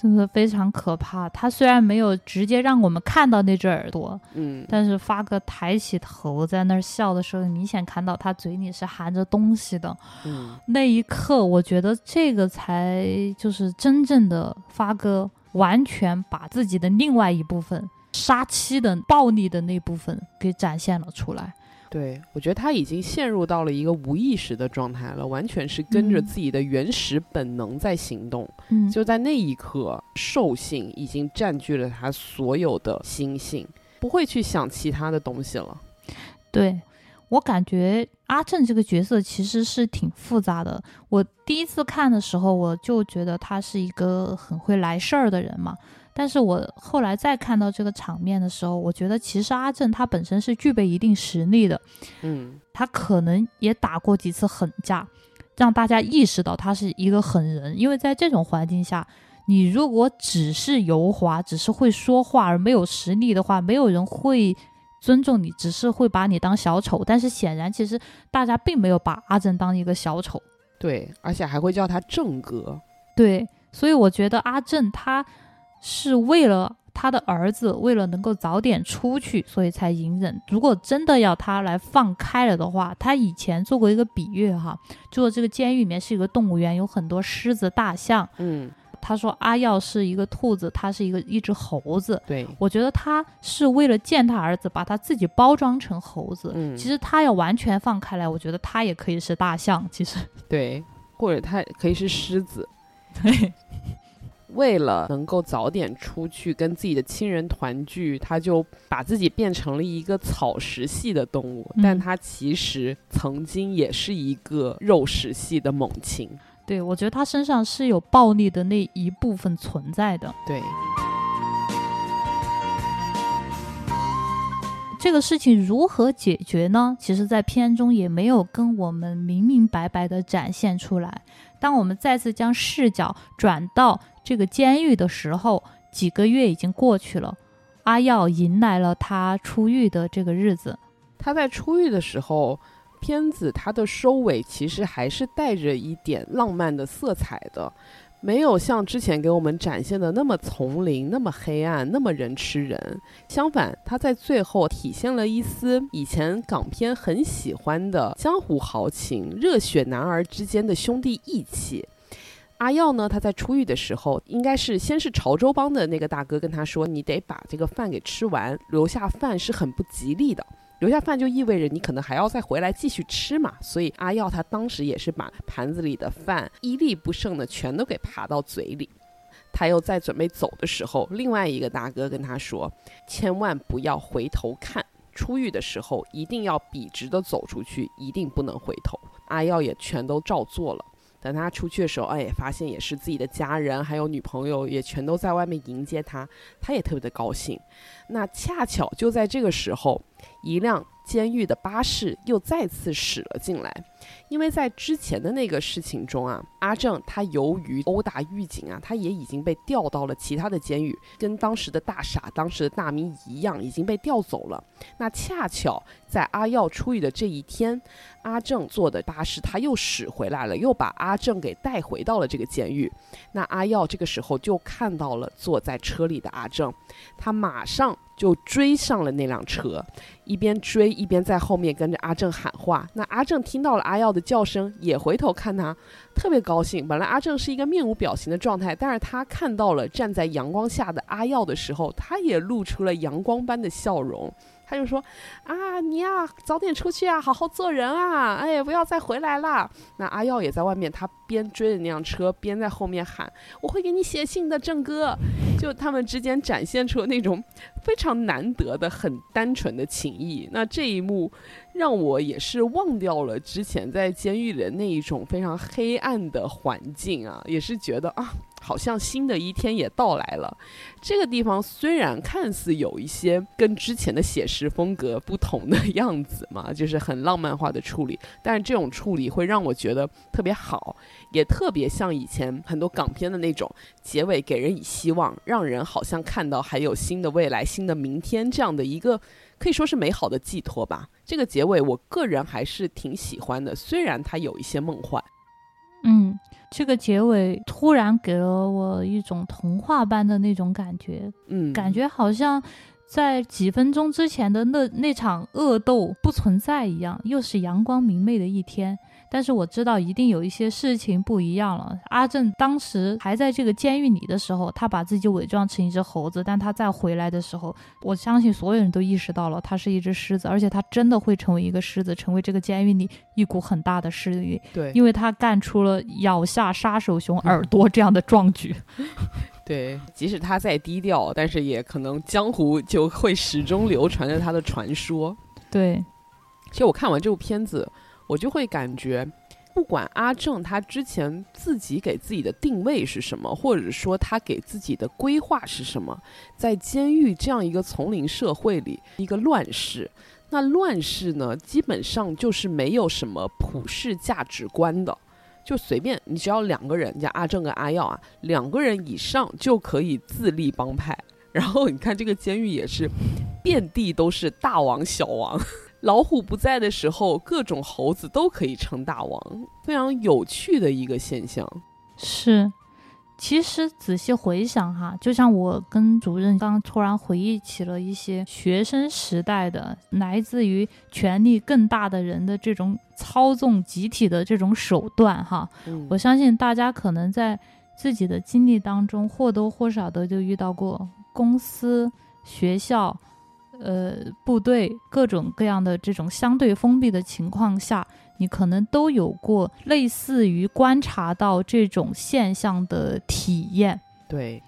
真的非常可怕。他虽然没有直接让我们看到那只耳朵，嗯，但是发哥抬起头在那儿笑的时候，明显看到他嘴里是含着东西的。嗯，那一刻，我觉得这个才就是真正的发哥，完全把自己的另外一部分杀妻的暴力的那部分给展现了出来。对，我觉得他已经陷入到了一个无意识的状态了，完全是跟着自己的原始本能在行动。嗯，就在那一刻，兽性已经占据了他所有的心性，不会去想其他的东西了。对我感觉阿正这个角色其实是挺复杂的。我第一次看的时候，我就觉得他是一个很会来事儿的人嘛。但是我后来再看到这个场面的时候，我觉得其实阿正他本身是具备一定实力的，嗯，他可能也打过几次狠架，让大家意识到他是一个狠人。因为在这种环境下，你如果只是油滑，只是会说话而没有实力的话，没有人会尊重你，只是会把你当小丑。但是显然，其实大家并没有把阿正当一个小丑，对，而且还会叫他正哥。对，所以我觉得阿正他。是为了他的儿子，为了能够早点出去，所以才隐忍。如果真的要他来放开了的话，他以前做过一个比喻哈，就说这个监狱里面是一个动物园，有很多狮子、大象。嗯，他说阿耀是一个兔子，他是一个一只猴子。对，我觉得他是为了见他儿子，把他自己包装成猴子。嗯，其实他要完全放开来，我觉得他也可以是大象。其实，对，或者他可以是狮子。对。为了能够早点出去跟自己的亲人团聚，他就把自己变成了一个草食系的动物，但他其实曾经也是一个肉食系的猛禽。对，我觉得他身上是有暴力的那一部分存在的。对。这个事情如何解决呢？其实，在片中也没有跟我们明明白白的展现出来。当我们再次将视角转到这个监狱的时候，几个月已经过去了，阿耀迎来了他出狱的这个日子。他在出狱的时候，片子它的收尾其实还是带着一点浪漫的色彩的。没有像之前给我们展现的那么丛林、那么黑暗、那么人吃人。相反，他在最后体现了一丝以前港片很喜欢的江湖豪情、热血男儿之间的兄弟义气。阿耀呢，他在出狱的时候，应该是先是潮州帮的那个大哥跟他说：“你得把这个饭给吃完，留下饭是很不吉利的。”留下饭就意味着你可能还要再回来继续吃嘛，所以阿耀他当时也是把盘子里的饭一粒不剩的全都给扒到嘴里。他又在准备走的时候，另外一个大哥跟他说：“千万不要回头看，出狱的时候一定要笔直的走出去，一定不能回头。”阿耀也全都照做了。等他出去的时候，哎，发现也是自己的家人还有女朋友也全都在外面迎接他，他也特别的高兴。那恰巧就在这个时候，一辆。监狱的巴士又再次驶了进来，因为在之前的那个事情中啊，阿正他由于殴打狱警啊，他也已经被调到了其他的监狱，跟当时的大傻、当时的大明一样，已经被调走了。那恰巧在阿耀出狱的这一天，阿正坐的巴士他又驶回来了，又把阿正给带回到了这个监狱。那阿耀这个时候就看到了坐在车里的阿正，他马上。就追上了那辆车，一边追一边在后面跟着阿正喊话。那阿正听到了阿耀的叫声，也回头看他，特别高兴。本来阿正是一个面无表情的状态，但是他看到了站在阳光下的阿耀的时候，他也露出了阳光般的笑容。他就说：“啊，你呀，早点出去啊，好好做人啊，哎，不要再回来了。”那阿耀也在外面，他边追着那辆车，边在后面喊：“我会给你写信的，郑哥。”就他们之间展现出那种非常难得的、很单纯的情谊。那这一幕。让我也是忘掉了之前在监狱里的那一种非常黑暗的环境啊，也是觉得啊，好像新的一天也到来了。这个地方虽然看似有一些跟之前的写实风格不同的样子嘛，就是很浪漫化的处理，但是这种处理会让我觉得特别好，也特别像以前很多港片的那种结尾，给人以希望，让人好像看到还有新的未来、新的明天这样的一个。可以说是美好的寄托吧。这个结尾，我个人还是挺喜欢的，虽然它有一些梦幻。嗯，这个结尾突然给了我一种童话般的那种感觉。嗯，感觉好像在几分钟之前的那那场恶斗不存在一样，又是阳光明媚的一天。但是我知道一定有一些事情不一样了。阿正当时还在这个监狱里的时候，他把自己伪装成一只猴子，但他再回来的时候，我相信所有人都意识到了他是一只狮子，而且他真的会成为一个狮子，成为这个监狱里一股很大的势力。对，因为他干出了咬下杀手熊耳朵 这样的壮举。对，即使他再低调，但是也可能江湖就会始终流传着他的传说。对，其实我看完这部片子。我就会感觉，不管阿正他之前自己给自己的定位是什么，或者说他给自己的规划是什么，在监狱这样一个丛林社会里，一个乱世，那乱世呢，基本上就是没有什么普世价值观的，就随便你只要两个人，像阿正跟阿耀啊，两个人以上就可以自立帮派。然后你看这个监狱也是，遍地都是大王小王。老虎不在的时候，各种猴子都可以称大王，非常有趣的一个现象。是，其实仔细回想哈，就像我跟主任刚突然回忆起了一些学生时代的来自于权力更大的人的这种操纵集体的这种手段哈。我相信大家可能在自己的经历当中或多或少的就遇到过公司、学校。呃，部队各种各样的这种相对封闭的情况下，你可能都有过类似于观察到这种现象的体验。对，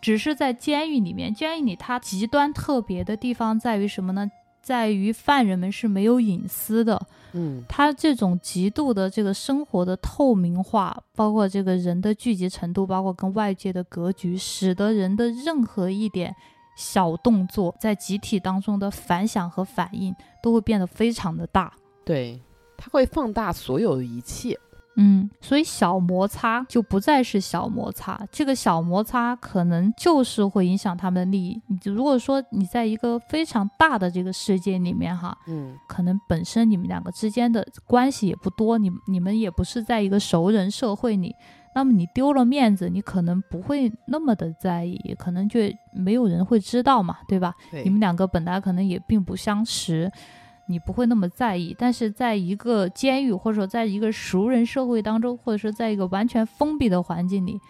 只是在监狱里面，监狱里它极端特别的地方在于什么呢？在于犯人们是没有隐私的。嗯，它这种极度的这个生活的透明化，包括这个人的聚集程度，包括跟外界的格局，使得人的任何一点小动作，在集体当中的反响和反应都会变得非常的大。对，它会放大所有的一切。嗯，所以小摩擦就不再是小摩擦，这个小摩擦可能就是会影响他们的利益。你如果说你在一个非常大的这个世界里面哈，嗯，可能本身你们两个之间的关系也不多，你你们也不是在一个熟人社会里，那么你丢了面子，你可能不会那么的在意，可能就没有人会知道嘛，对吧？对，你们两个本来可能也并不相识。你不会那么在意，但是在一个监狱，或者说在一个熟人社会当中，或者说在一个完全封闭的环境里，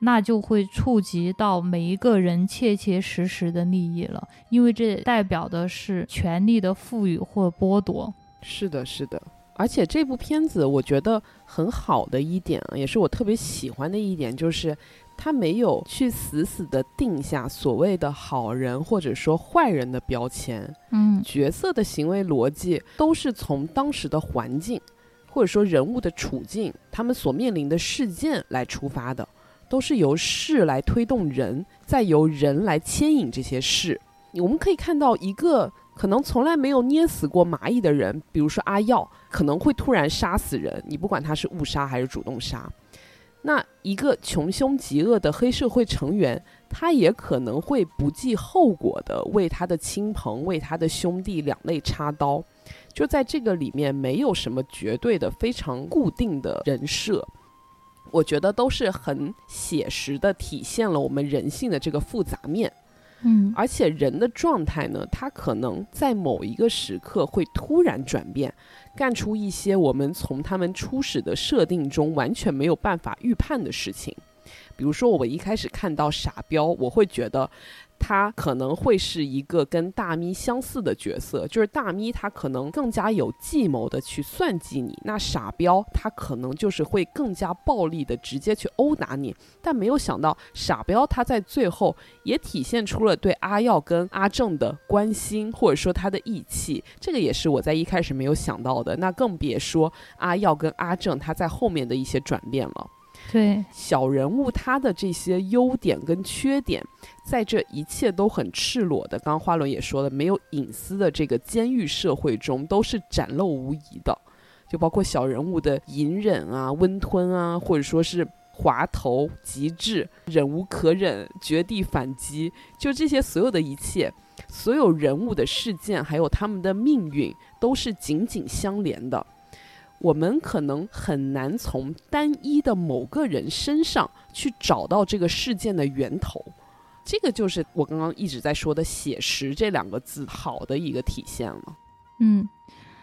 那就会触及到每一个人切切实实的利益了，因为这代表的是权力的赋予或剥夺。是的，是的。而且这部片子我觉得很好的一点，也是我特别喜欢的一点，就是。它没有去死死的定下所谓的好人或者说坏人的标签，嗯，角色的行为逻辑都是从当时的环境，或者说人物的处境，他们所面临的事件来出发的，都是由事来推动人，再由人来牵引这些事。我们可以看到一个可能从来没有捏死过蚂蚁的人，比如说阿耀，可能会突然杀死人，你不管他是误杀还是主动杀。那一个穷凶极恶的黑社会成员，他也可能会不计后果的为他的亲朋、为他的兄弟两肋插刀。就在这个里面，没有什么绝对的、非常固定的人设，我觉得都是很写实的，体现了我们人性的这个复杂面。嗯，而且人的状态呢，他可能在某一个时刻会突然转变。干出一些我们从他们初始的设定中完全没有办法预判的事情，比如说，我一开始看到傻彪，我会觉得。他可能会是一个跟大咪相似的角色，就是大咪他可能更加有计谋的去算计你，那傻彪他可能就是会更加暴力的直接去殴打你。但没有想到傻彪他在最后也体现出了对阿耀跟阿正的关心，或者说他的义气，这个也是我在一开始没有想到的。那更别说阿耀跟阿正他在后面的一些转变了。对小人物他的这些优点跟缺点，在这一切都很赤裸的，刚刚花轮也说了，没有隐私的这个监狱社会中，都是展露无遗的。就包括小人物的隐忍啊、温吞啊，或者说是滑头、极致、忍无可忍、绝地反击，就这些所有的一切，所有人物的事件，还有他们的命运，都是紧紧相连的。我们可能很难从单一的某个人身上去找到这个事件的源头，这个就是我刚刚一直在说的“写实”这两个字好的一个体现了。嗯，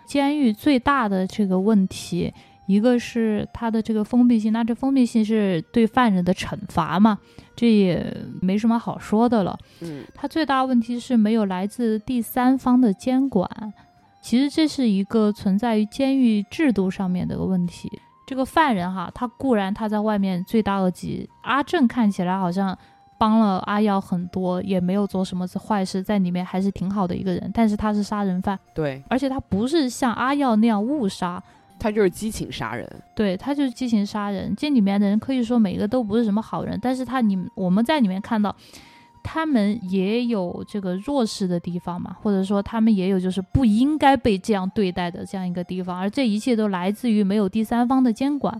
监狱最大的这个问题，一个是它的这个封闭性，那这封闭性是对犯人的惩罚嘛，这也没什么好说的了。嗯，它最大问题是没有来自第三方的监管。其实这是一个存在于监狱制度上面的一个问题。这个犯人哈，他固然他在外面罪大恶极，阿正看起来好像帮了阿耀很多，也没有做什么坏事，在里面还是挺好的一个人。但是他是杀人犯，对，而且他不是像阿耀那样误杀，他就是激情杀人，对他就是激情杀人。这里面的人可以说每个都不是什么好人，但是他你我们在里面看到。他们也有这个弱势的地方嘛，或者说他们也有就是不应该被这样对待的这样一个地方，而这一切都来自于没有第三方的监管。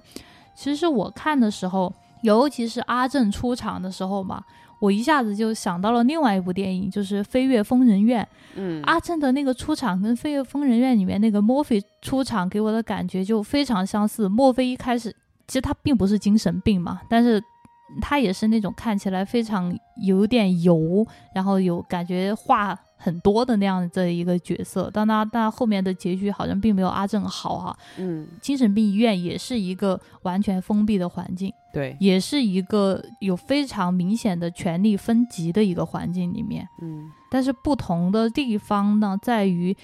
其实我看的时候，尤其是阿正出场的时候嘛，我一下子就想到了另外一部电影，就是《飞跃疯人院》。嗯，阿正的那个出场跟《飞跃疯人院》里面那个墨菲出场给我的感觉就非常相似。墨菲一开始其实他并不是精神病嘛，但是。他也是那种看起来非常有点油，然后有感觉话很多的那样的一个角色。但他但后面的结局好像并没有阿正好哈。嗯，精神病医院也是一个完全封闭的环境，对，也是一个有非常明显的权力分级的一个环境里面。嗯，但是不同的地方呢，在于。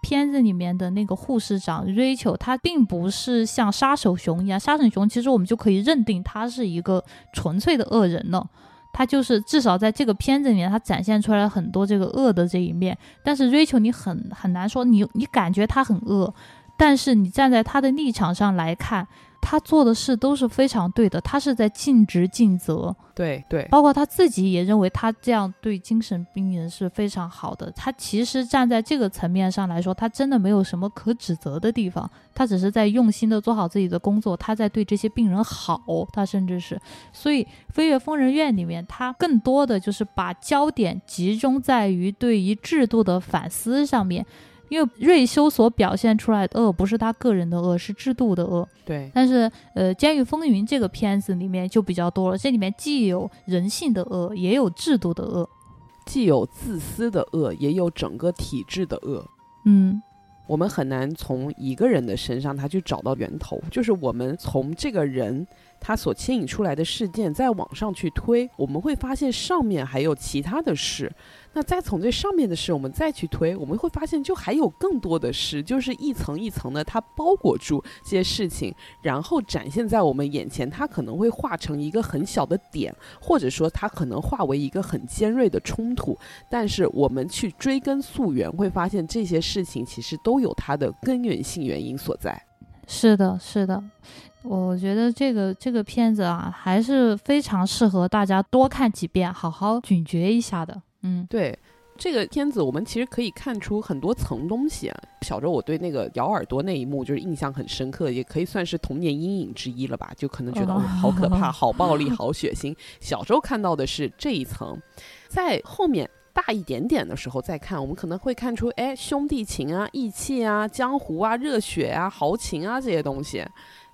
片子里面的那个护士长 Rachel，她并不是像杀手熊一样，杀手熊其实我们就可以认定他是一个纯粹的恶人了。他就是至少在这个片子里面，他展现出来很多这个恶的这一面。但是 Rachel 你很很难说，你你感觉他很恶，但是你站在他的立场上来看。他做的事都是非常对的，他是在尽职尽责。对对，包括他自己也认为他这样对精神病人是非常好的。他其实站在这个层面上来说，他真的没有什么可指责的地方。他只是在用心的做好自己的工作，他在对这些病人好。他甚至是，所以《飞跃疯人院》里面，他更多的就是把焦点集中在于对于制度的反思上面。因为瑞修所表现出来的恶不是他个人的恶，是制度的恶。对，但是呃，《监狱风云》这个片子里面就比较多了，这里面既有人性的恶，也有制度的恶，既有自私的恶，也有整个体制的恶。嗯，我们很难从一个人的身上他去找到源头，就是我们从这个人。它所牵引出来的事件，再往上去推，我们会发现上面还有其他的事。那再从这上面的事，我们再去推，我们会发现就还有更多的事，就是一层一层的，它包裹住这些事情，然后展现在我们眼前。它可能会化成一个很小的点，或者说它可能化为一个很尖锐的冲突。但是我们去追根溯源，会发现这些事情其实都有它的根源性原因所在。是的，是的。我觉得这个这个片子啊，还是非常适合大家多看几遍，好好咀嚼一下的。嗯，对，这个片子我们其实可以看出很多层东西啊。小时候我对那个咬耳朵那一幕就是印象很深刻，也可以算是童年阴影之一了吧。就可能觉得好可怕、好暴力、好血腥。小时候看到的是这一层，在后面大一点点的时候再看，我们可能会看出，哎，兄弟情啊、义气啊、江湖啊、热血啊、豪情啊这些东西。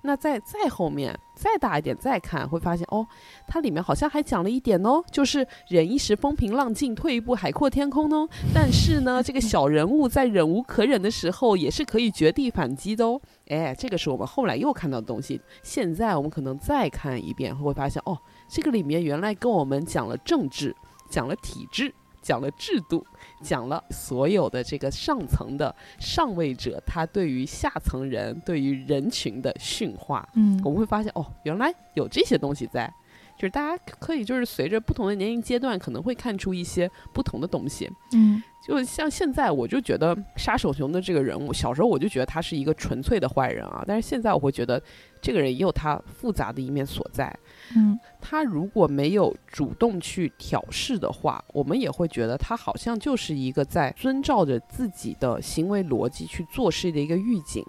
那再再后面再大一点再看，会发现哦，它里面好像还讲了一点哦，就是忍一时风平浪静，退一步海阔天空哦。但是呢，这个小人物在忍无可忍的时候，也是可以绝地反击的哦。哎，这个是我们后来又看到的东西。现在我们可能再看一遍，会发现哦，这个里面原来跟我们讲了政治，讲了体制。讲了制度，讲了所有的这个上层的上位者，他对于下层人、对于人群的驯化，嗯，我们会发现哦，原来有这些东西在，就是大家可以就是随着不同的年龄阶段，可能会看出一些不同的东西，嗯。就像现在，我就觉得杀手熊的这个人物，小时候我就觉得他是一个纯粹的坏人啊。但是现在我会觉得，这个人也有他复杂的一面所在。嗯，他如果没有主动去挑事的话，我们也会觉得他好像就是一个在遵照着自己的行为逻辑去做事的一个狱警。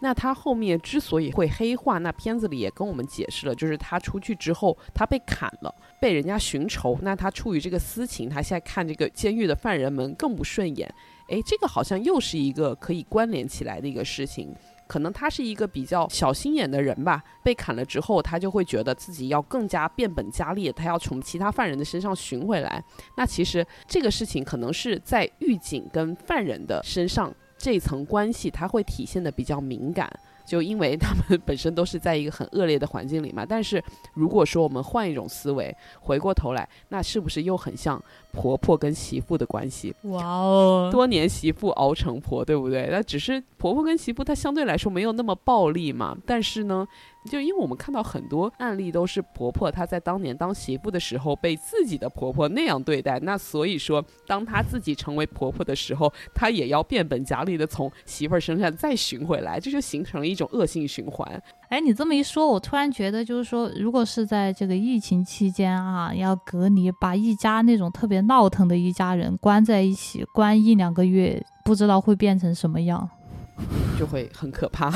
那他后面之所以会黑化，那片子里也跟我们解释了，就是他出去之后，他被砍了，被人家寻仇，那他出于这个私情，他现在看这个监狱的犯人们更不顺眼。诶，这个好像又是一个可以关联起来的一个事情。可能他是一个比较小心眼的人吧，被砍了之后，他就会觉得自己要更加变本加厉，他要从其他犯人的身上寻回来。那其实这个事情可能是在狱警跟犯人的身上。这层关系，他会体现的比较敏感，就因为他们 本身都是在一个很恶劣的环境里嘛。但是如果说我们换一种思维，回过头来，那是不是又很像婆婆跟媳妇的关系？哇哦，多年媳妇熬成婆，对不对？那只是婆婆跟媳妇，她相对来说没有那么暴力嘛。但是呢？就因为我们看到很多案例都是婆婆她在当年当媳妇的时候被自己的婆婆那样对待，那所以说当她自己成为婆婆的时候，她也要变本加厉的从媳妇儿身上再寻回来，这就形成了一种恶性循环。哎，你这么一说，我突然觉得就是说，如果是在这个疫情期间啊，要隔离，把一家那种特别闹腾的一家人关在一起，关一两个月，不知道会变成什么样，就会很可怕。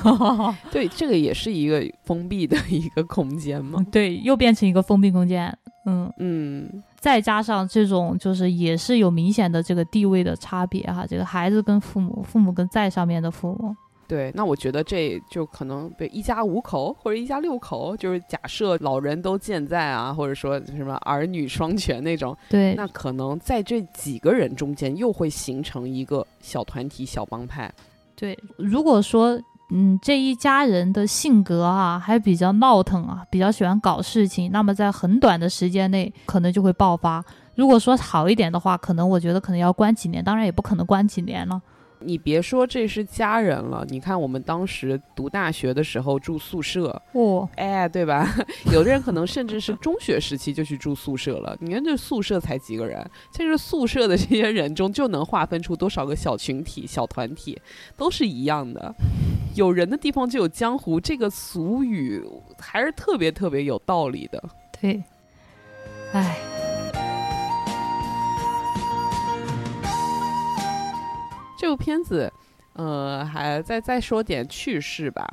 对，这个也是一个封闭的一个空间嘛。对，又变成一个封闭空间。嗯嗯，再加上这种，就是也是有明显的这个地位的差别哈。这个孩子跟父母，父母跟在上面的父母。对，那我觉得这就可能被一家五口或者一家六口，就是假设老人都健在啊，或者说什么儿女双全那种。对，那可能在这几个人中间又会形成一个小团体、小帮派。对，如果说。嗯，这一家人的性格啊，还比较闹腾啊，比较喜欢搞事情。那么在很短的时间内，可能就会爆发。如果说好一点的话，可能我觉得可能要关几年，当然也不可能关几年了。你别说这是家人了，你看我们当时读大学的时候住宿舍，哦，哎，对吧？有的人可能甚至是中学时期就去住宿舍了。你看这宿舍才几个人，在这宿舍的这些人中就能划分出多少个小群体、小团体，都是一样的。有人的地方就有江湖，这个俗语还是特别特别有道理的。对，哎。这部片子，呃，还再再说点趣事吧。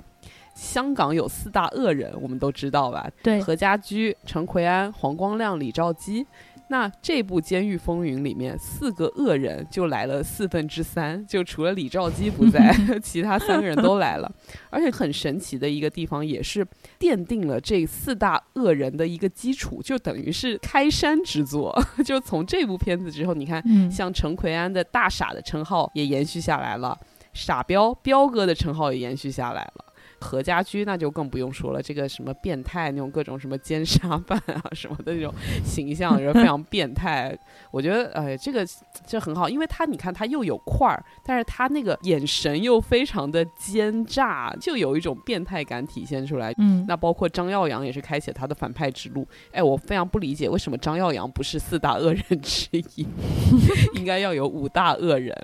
香港有四大恶人，我们都知道吧？对，何家驹、陈奎安、黄光亮、李兆基。那这部《监狱风云》里面，四个恶人就来了四分之三，就除了李兆基不在，其他三个人都来了。而且很神奇的一个地方，也是奠定了这四大恶人的一个基础，就等于是开山之作。就从这部片子之后，你看，像陈奎安的大傻的称号也延续下来了，傻彪彪哥的称号也延续下来了。何家驹那就更不用说了，这个什么变态那种各种什么奸杀犯啊什么的那种形象，也是非常变态。我觉得，哎，这个这很好，因为他你看他又有块儿，但是他那个眼神又非常的奸诈，就有一种变态感体现出来。嗯，那包括张耀扬也是开启他的反派之路。哎，我非常不理解为什么张耀扬不是四大恶人之一，应该要有五大恶人。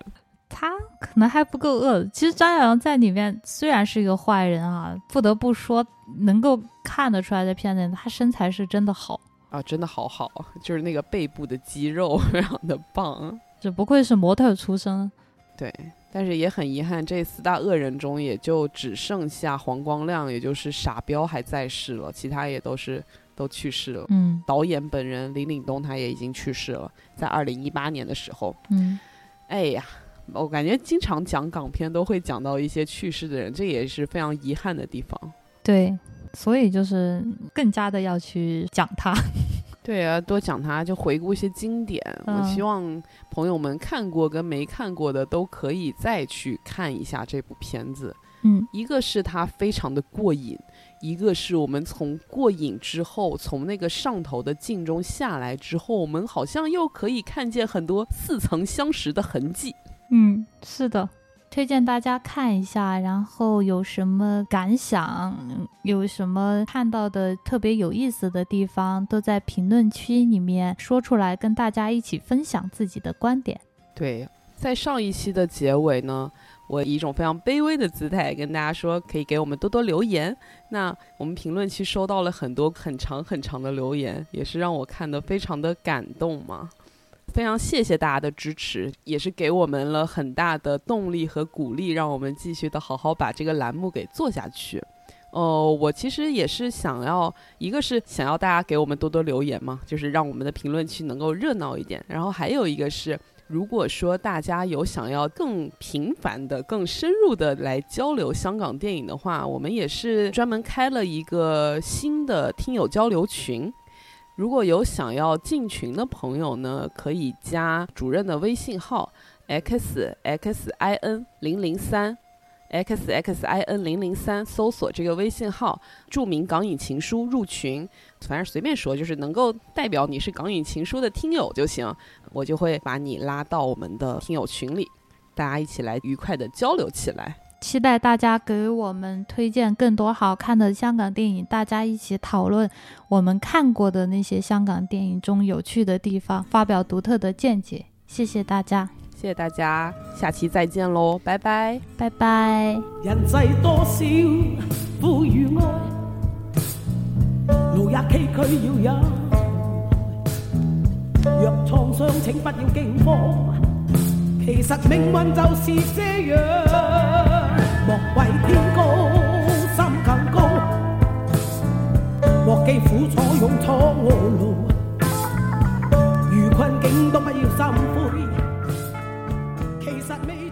他可能还不够恶。其实张小阳在里面虽然是一个坏人啊，不得不说能够看得出来的片子，他身材是真的好啊，真的好好，就是那个背部的肌肉 非常的棒。这不愧是模特出身。对，但是也很遗憾，这四大恶人中也就只剩下黄光亮，也就是傻彪还在世了，其他也都是都去世了。嗯，导演本人林岭东他也已经去世了，在二零一八年的时候。嗯，哎呀。我感觉经常讲港片都会讲到一些去世的人，这也是非常遗憾的地方。对，所以就是更加的要去讲他。对啊，多讲他，就回顾一些经典。我希望朋友们看过跟没看过的都可以再去看一下这部片子。嗯，一个是它非常的过瘾，一个是我们从过瘾之后，从那个上头的镜中下来之后，我们好像又可以看见很多似曾相识的痕迹。嗯，是的，推荐大家看一下，然后有什么感想，有什么看到的特别有意思的地方，都在评论区里面说出来，跟大家一起分享自己的观点。对，在上一期的结尾呢，我以一种非常卑微的姿态跟大家说，可以给我们多多留言。那我们评论区收到了很多很长很长的留言，也是让我看得非常的感动嘛。非常谢谢大家的支持，也是给我们了很大的动力和鼓励，让我们继续的好好把这个栏目给做下去。哦，我其实也是想要，一个是想要大家给我们多多留言嘛，就是让我们的评论区能够热闹一点。然后还有一个是，如果说大家有想要更频繁的、更深入的来交流香港电影的话，我们也是专门开了一个新的听友交流群。如果有想要进群的朋友呢，可以加主任的微信号 x x i n 零零三 x x i n 零零三，搜索这个微信号，注明“港影情书”入群，反正随便说，就是能够代表你是“港影情书”的听友就行，我就会把你拉到我们的听友群里，大家一起来愉快的交流起来。期待大家给我们推荐更多好看的香港电影，大家一起讨论我们看过的那些香港电影中有趣的地方，发表独特的见解。谢谢大家，谢谢大家，下期再见喽，拜拜，拜拜。人世多少苦与爱，路也崎岖要有。若创伤，请不要惊慌，其实命运就是这样。天高，心更高，莫记苦楚勇闯路，遇困境都不要心灰，其实。